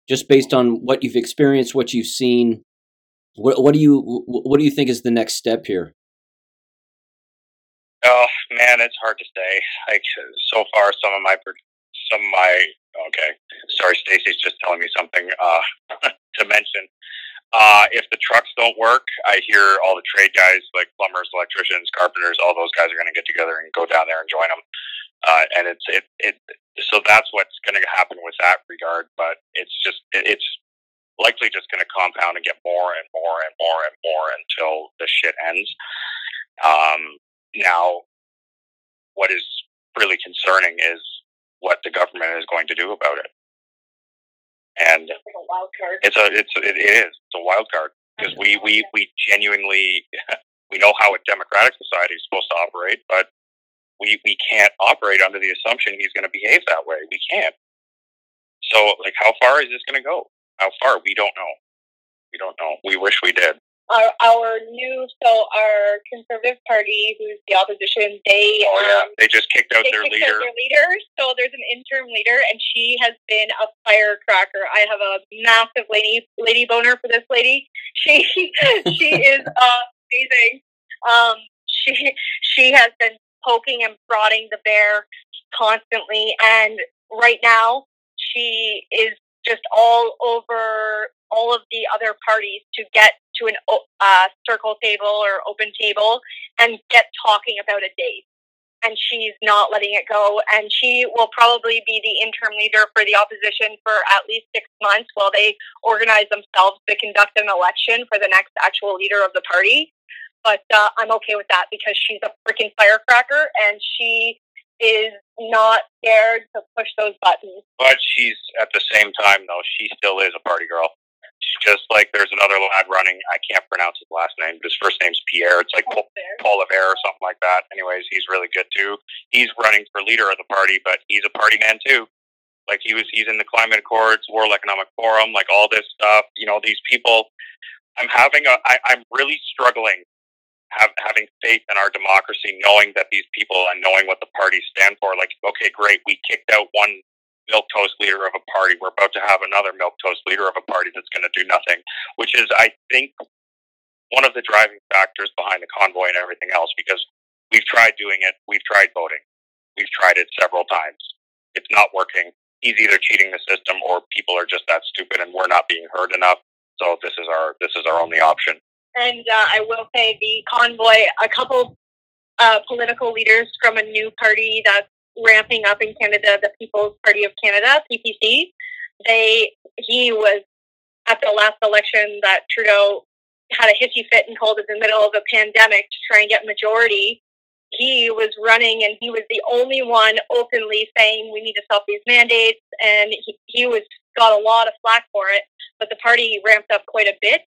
just based on what you've experienced, what you've seen, what, what do you what do you think is the next step here? Oh man, it's hard to say. Like so far, some of my some of my okay. Sorry, Stacy's just telling me something uh, to mention. Uh, if the trucks don't work, I hear all the trade guys like plumbers, electricians, carpenters, all those guys are going to get together and go down there and join them. Uh, and it's it it so that's what's going to happen with that regard. But it's just it, it's likely just going to compound and get more and more and more and more until the shit ends. Um, now, what is really concerning is what the government is going to do about it and it's a wild card. It's a it's it is it's a wild card because we we we genuinely we know how a democratic society is supposed to operate, but we we can't operate under the assumption he's going to behave that way. We can't. So like, how far is this going to go? How far? We don't know. We don't know. We wish we did our our new so our conservative party, who's the opposition, they oh yeah, um, they just kicked out their kicked leader. Out their leader. So there's an interim leader, and she has been a firecracker. I have a massive lady lady boner for this lady. She she is amazing. Um, she she has been poking and prodding the bear constantly, and right now she is just all over all of the other parties to get to an uh, circle table or open table and get talking about a date. And she's not letting it go. And she will probably be the interim leader for the opposition for at least six months while they organize themselves to conduct an election for the next actual leader of the party. But uh, I'm okay with that because she's a freaking firecracker and she is not scared to push those buttons. But she's at the same time, though, she still is a party girl She's just like there's another lad running. I can't pronounce his last name. But his first name's Pierre. It's like Paul, Paul or something like that. Anyways, he's really good too. He's running for leader of the party, but he's a party man too. Like he was, he's in the climate accords, World Economic Forum, like all this stuff. You know, these people. I'm having a. I, I'm really struggling have, having faith in our democracy, knowing that these people and knowing what the parties stand for. Like, okay, great, we kicked out one milk toast leader of a party. We're about to have another milk toast leader of a party that's going to do nothing, which is, I think, one of the driving factors behind the convoy and everything else. Because we've tried doing it, we've tried voting, we've tried it several times. It's not working. He's either cheating the system or people are just that stupid and we're not being heard enough. So this is our this is our only option. And uh, I will say the convoy, a couple uh, political leaders from a new party that's ramping up in Canada, the People's Party of Canada, PPC. They he was at the last election that Trudeau had a hissy fit and called it in the middle of a pandemic to try and get majority. He was running and he was the only one openly saying we need to stop these mandates and he, he was got a lot of flack for it, but the party ramped up quite a bit.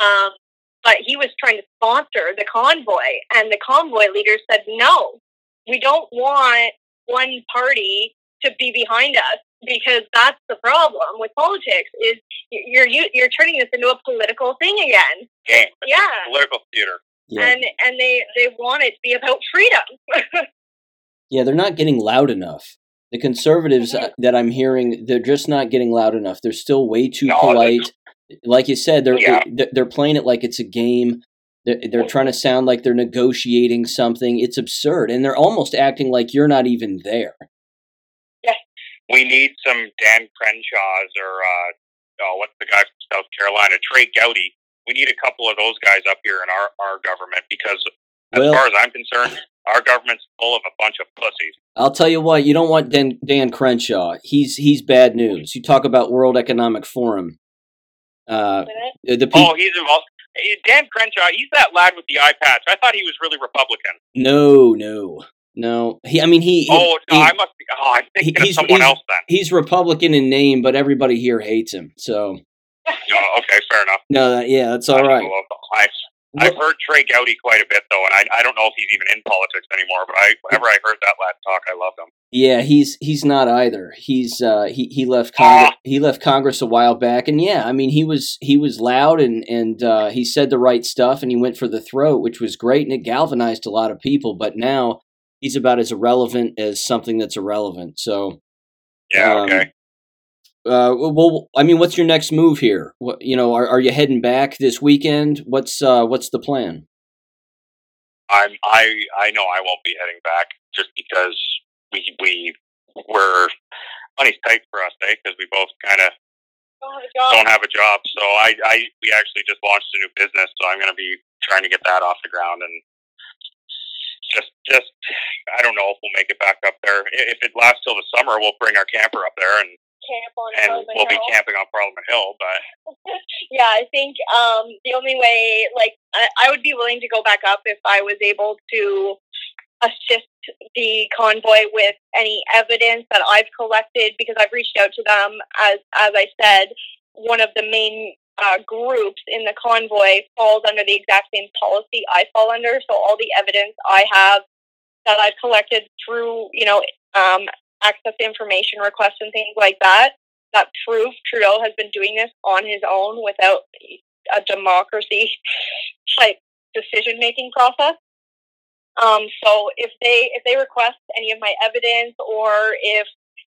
Um, but he was trying to sponsor the convoy and the convoy leaders said no we don't want one party to be behind us. because that's the problem with politics is you're you- you're turning this into a political thing again. Game. Yeah, Political theater. Yeah, and and they they want it to be about freedom. yeah, they're not getting loud enough. The conservatives Mhm. uh, that I'm hearing, they're just not getting loud enough. They're still way too No, polite. Like you said, they're Yeah. they're, playing it like it's a game. They're, they're trying to sound like they're negotiating something. It's absurd, and they're almost acting like you're not even there. We need some Dan Crenshaws or uh, oh, what's the guy from South Carolina, Trey Gowdy. We need a couple of those guys up here in our, our government because, as Well- far as I'm concerned, our government's full of a bunch of pussies. I'll tell you what, you don't want Dan, Dan Crenshaw. He's he's bad news. You talk about World Economic Forum. Uh, the people. Oh, he's involved. Dan Crenshaw, he's that lad with the eye patch. I thought he was really Republican. No, no, no. He, I mean, he. he- oh, no, he- I must be. Oh, I'm thinking he- of he's- someone he's- else then. he's Republican in name, but everybody here hates him. So Oh, okay, fair enough. no, that, yeah, that's all right. I've heard Trey Gowdy quite a bit though, and I, I don't know if he's even in politics anymore. But I, whenever I heard that lad talk, I loved him. Yeah, he's he's not either. He's uh, he he left Congress. He left Congress a while back, and yeah, I mean he was he was loud and and uh, he said the right stuff, and he went for the throat, which was great, and it galvanized a lot of people. But now he's about as irrelevant as something that's irrelevant. So Yeah, Um, okay. Uh, well, I mean, what's your next move here? What you know, are, are you heading back this weekend? What's uh, what's the plan? I'm I I know I won't be heading back just because we we were money's tight for us, eh? Because we both kind of Oh my don't have a job. So I I we actually just launched a new business, so I'm going to be trying to get that off the ground and just just I don't know if we'll make it back up there. If it lasts till the summer, we'll bring our camper up there and Camp on and Parliament we'll be camping on Parliament Hill. But yeah, I think um, the only way, like, I, I would be willing to go back up if I was able to assist the convoy with any evidence that I've collected because I've reached out to them. As as I said, one of the main uh, groups in the convoy falls under the exact same policy I fall under. So all the evidence I have that I've collected through, you know, um, access information requests and things like that, that prove Trudeau has been doing this on his own without a democracy type decision making process. Um, so if they if they request any of my evidence or if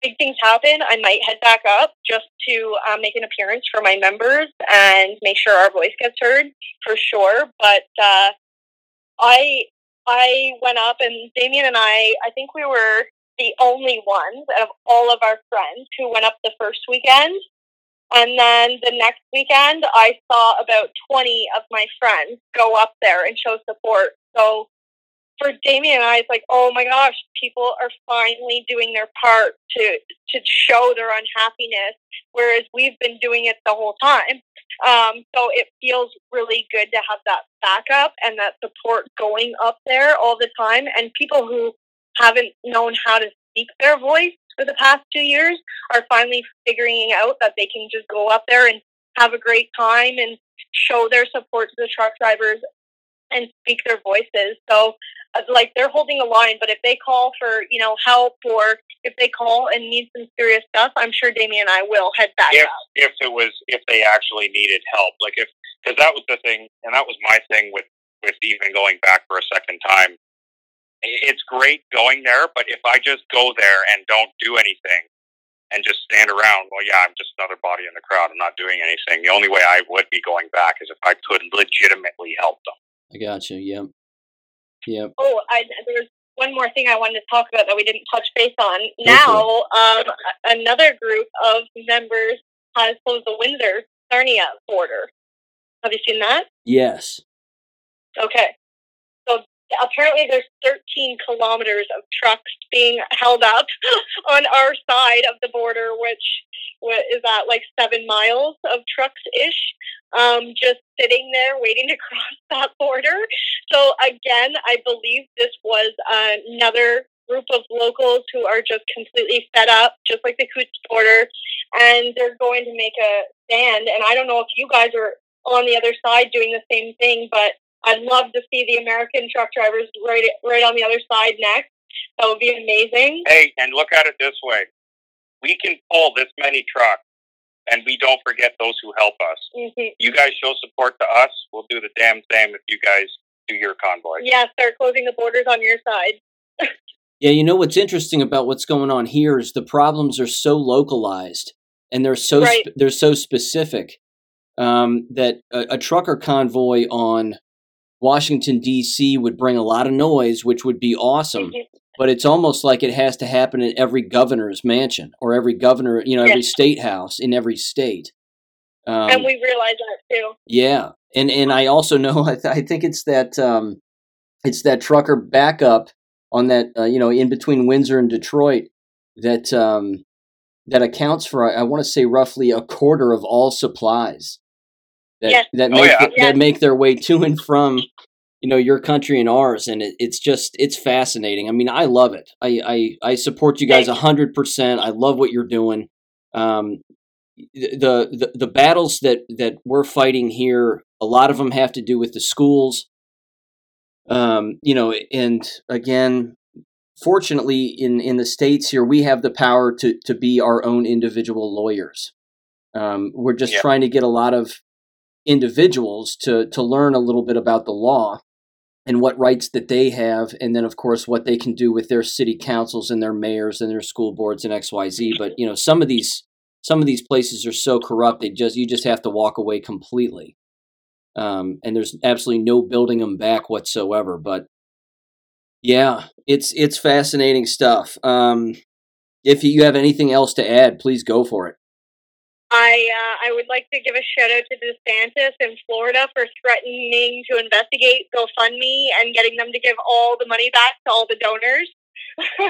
big things happen, I might head back up just to um, make an appearance for my members and make sure our voice gets heard for sure. But uh, I I went up and Damien and I I think we were the only ones out of all of our friends who went up the first weekend. And then the next weekend, I saw about 20 of my friends go up there and show support. So for Damien and I, it's like, oh my gosh, people are finally doing their part to to show their unhappiness, whereas we've been doing it the whole time. Um, so it feels really good to have that backup and that support going up there all the time, and people who haven't known how to speak their voice for the past two years are finally figuring out that they can just go up there and have a great time and show their support to the truck drivers and speak their voices. So, uh, like, they're holding a line, but if they call for, you know, help or if they call and need some serious stuff, I'm sure Damien and I will head back if up. if it was if they actually needed help, like if because that was the thing, and that was my thing with with even going back for a second time. I- It's great going there, but if I just go there and don't do anything and just stand around, well, yeah, I'm just another body in the crowd. I'm not doing anything. The only way I would be going back is if I could legitimately help them. I got you. Yep. Yep. Oh, I, there's one more thing I wanted to talk about that we didn't touch base on. Now, um, another group of members has closed the Windsor Sarnia border. Have you seen that? Yes. Okay. Apparently there's 13 kilometers of trucks being held up on our side of the border, which wha- is that like seven miles of trucks ish, um, just sitting there waiting to cross that border. So again, I believe this was another group of locals who are just completely fed up, just like the Coutts border, and they're going to make a stand. And I don't know if you guys are on the other side doing the same thing, but I'd love to see the American truck drivers right right on the other side next. That would be amazing. Hey, and look at it this way: we can pull this many trucks and we don't forget those who help us. Mhm. You guys show support to us, we'll do the damn same if you guys do your convoy. Yeah, start closing the borders on your side. Yeah, you know what's interesting about what's going on here is the problems are so localized and they're so Right. sp- they're so specific um, that a, a trucker convoy on Washington D.C. would bring a lot of noise, which would be awesome. But it's almost like it has to happen in every governor's mansion or every governor, you know, every Yes. state house in every state. Um, and we realize that too. yeah, and and I also know I, th- I think it's that um, it's that trucker backup on that uh, you know in between Windsor and Detroit that um, that accounts for I, I want to say roughly a quarter of all supplies that Yes. that Oh, make yeah. th- Yes. that make their way to and from you know your country and ours and it, it's just it's fascinating. I mean I love it. I I, I support you guys a hundred percent. I love what you're doing. Um, the, the the battles that that we're fighting here a lot of them have to do with the schools um you know and again fortunately in in the states here we have the power to to be our own individual lawyers um we're just Yeah. trying to get a lot of individuals to to learn a little bit about the law and what rights that they have and then of course what they can do with their city councils and their mayors and their school boards and xyz but you know some of these some of these places are so corrupt they just you just have to walk away completely. Um, and there's absolutely no building them back whatsoever but yeah it's it's fascinating stuff. Um, if you have anything else to add please go for it I uh, I would like to give a shout out to DeSantis in Florida for threatening to investigate GoFundMe and getting them to give all the money back to all the donors.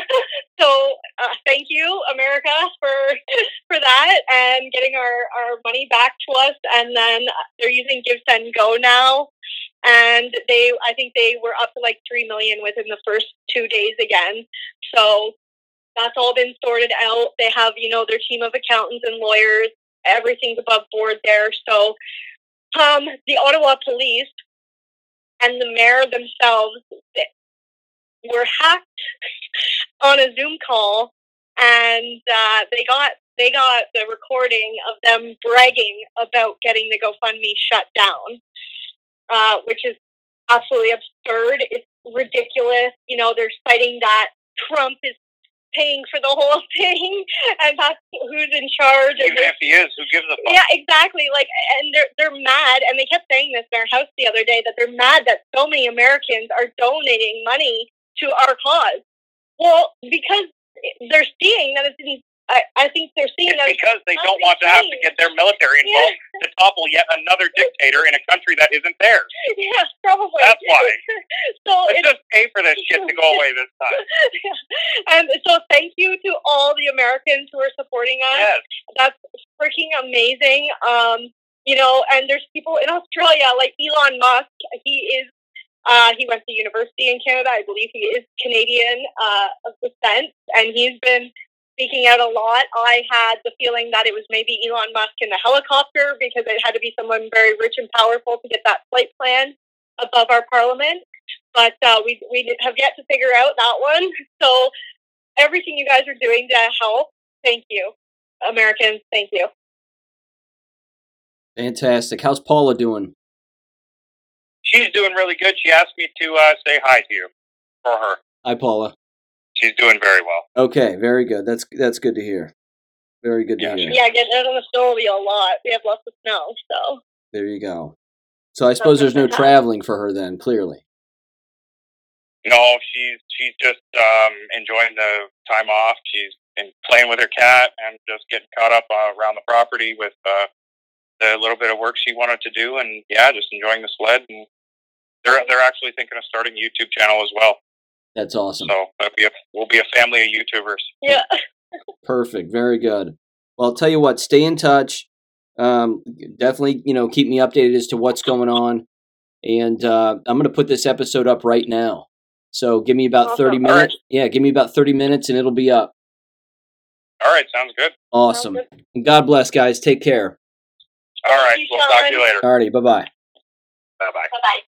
so uh, thank you, America, for for that and getting our, our money back to us. And then they're using Give Send Go now, and they I think they were up to like three million within the first two days again. So that's all been sorted out. They have you know their team of accountants and lawyers. Everything's above board there. So um, the Ottawa police and the mayor themselves were hacked on a Zoom call, and uh, they got they got the recording of them bragging about getting the GoFundMe shut down, uh, which is absolutely absurd. It's ridiculous. You know, they're citing that Trump is paying for the whole thing, and that's who's in charge. Even if he is, who gives a fuck? yeah, exactly. Like, and they're they're mad, and they kept saying this in our house the other day that they're mad that so many Americans are donating money to our cause. Well, because they're seeing that it's. I, I think they're seeing It's that. because they don't want to have to get their military involved to topple yet another dictator in a country that isn't theirs. Yeah, probably. That's why. so Let's it's just pay for this shit to go away this time. and so thank you to all the Americans who are supporting us. Yes. That's freaking amazing. Um, you know, and there's people in Australia like Elon Musk. He is uh, he went to university in Canada. I believe he is Canadian uh, of descent, and he's been speaking out a lot. I had the feeling that it was maybe Elon Musk in the helicopter because it had to be someone very rich and powerful to get that flight plan above our parliament. But uh, we we have yet to figure out that one. So everything you guys are doing to help, thank you, Americans. Thank you. fantastic how's paula doing She's doing really good. She asked me to uh, say hi to you for her. hi paula She's doing very well. okay very good that's that's good to hear very good to Yeah, hear Yeah, getting out on the snow will be a lot. We have lots of snow, so there you go so i suppose there's no traveling for her then clearly No, she's she's just um, enjoying the time off. She's been playing with her cat and just getting caught up uh, around the property with uh, the little bit of work she wanted to do, and yeah, just enjoying the sled. And they're they're actually thinking of starting a YouTube channel as well. That's awesome So that'll be a, we'll be a family of YouTubers. yeah. Perfect. Very good. Well, I'll tell you what, stay in touch. Um, definitely, you know, keep me updated as to what's going on. And uh, I'm going to put this episode up right now. So give me about 30 Awesome. minutes. Yeah, give me about 30 minutes and it'll be up. All right, sounds good. Awesome. And God bless, guys. Take care. All right, we'll talk to you Sean. later. Alrighty. Bye bye. Bye bye. Bye bye.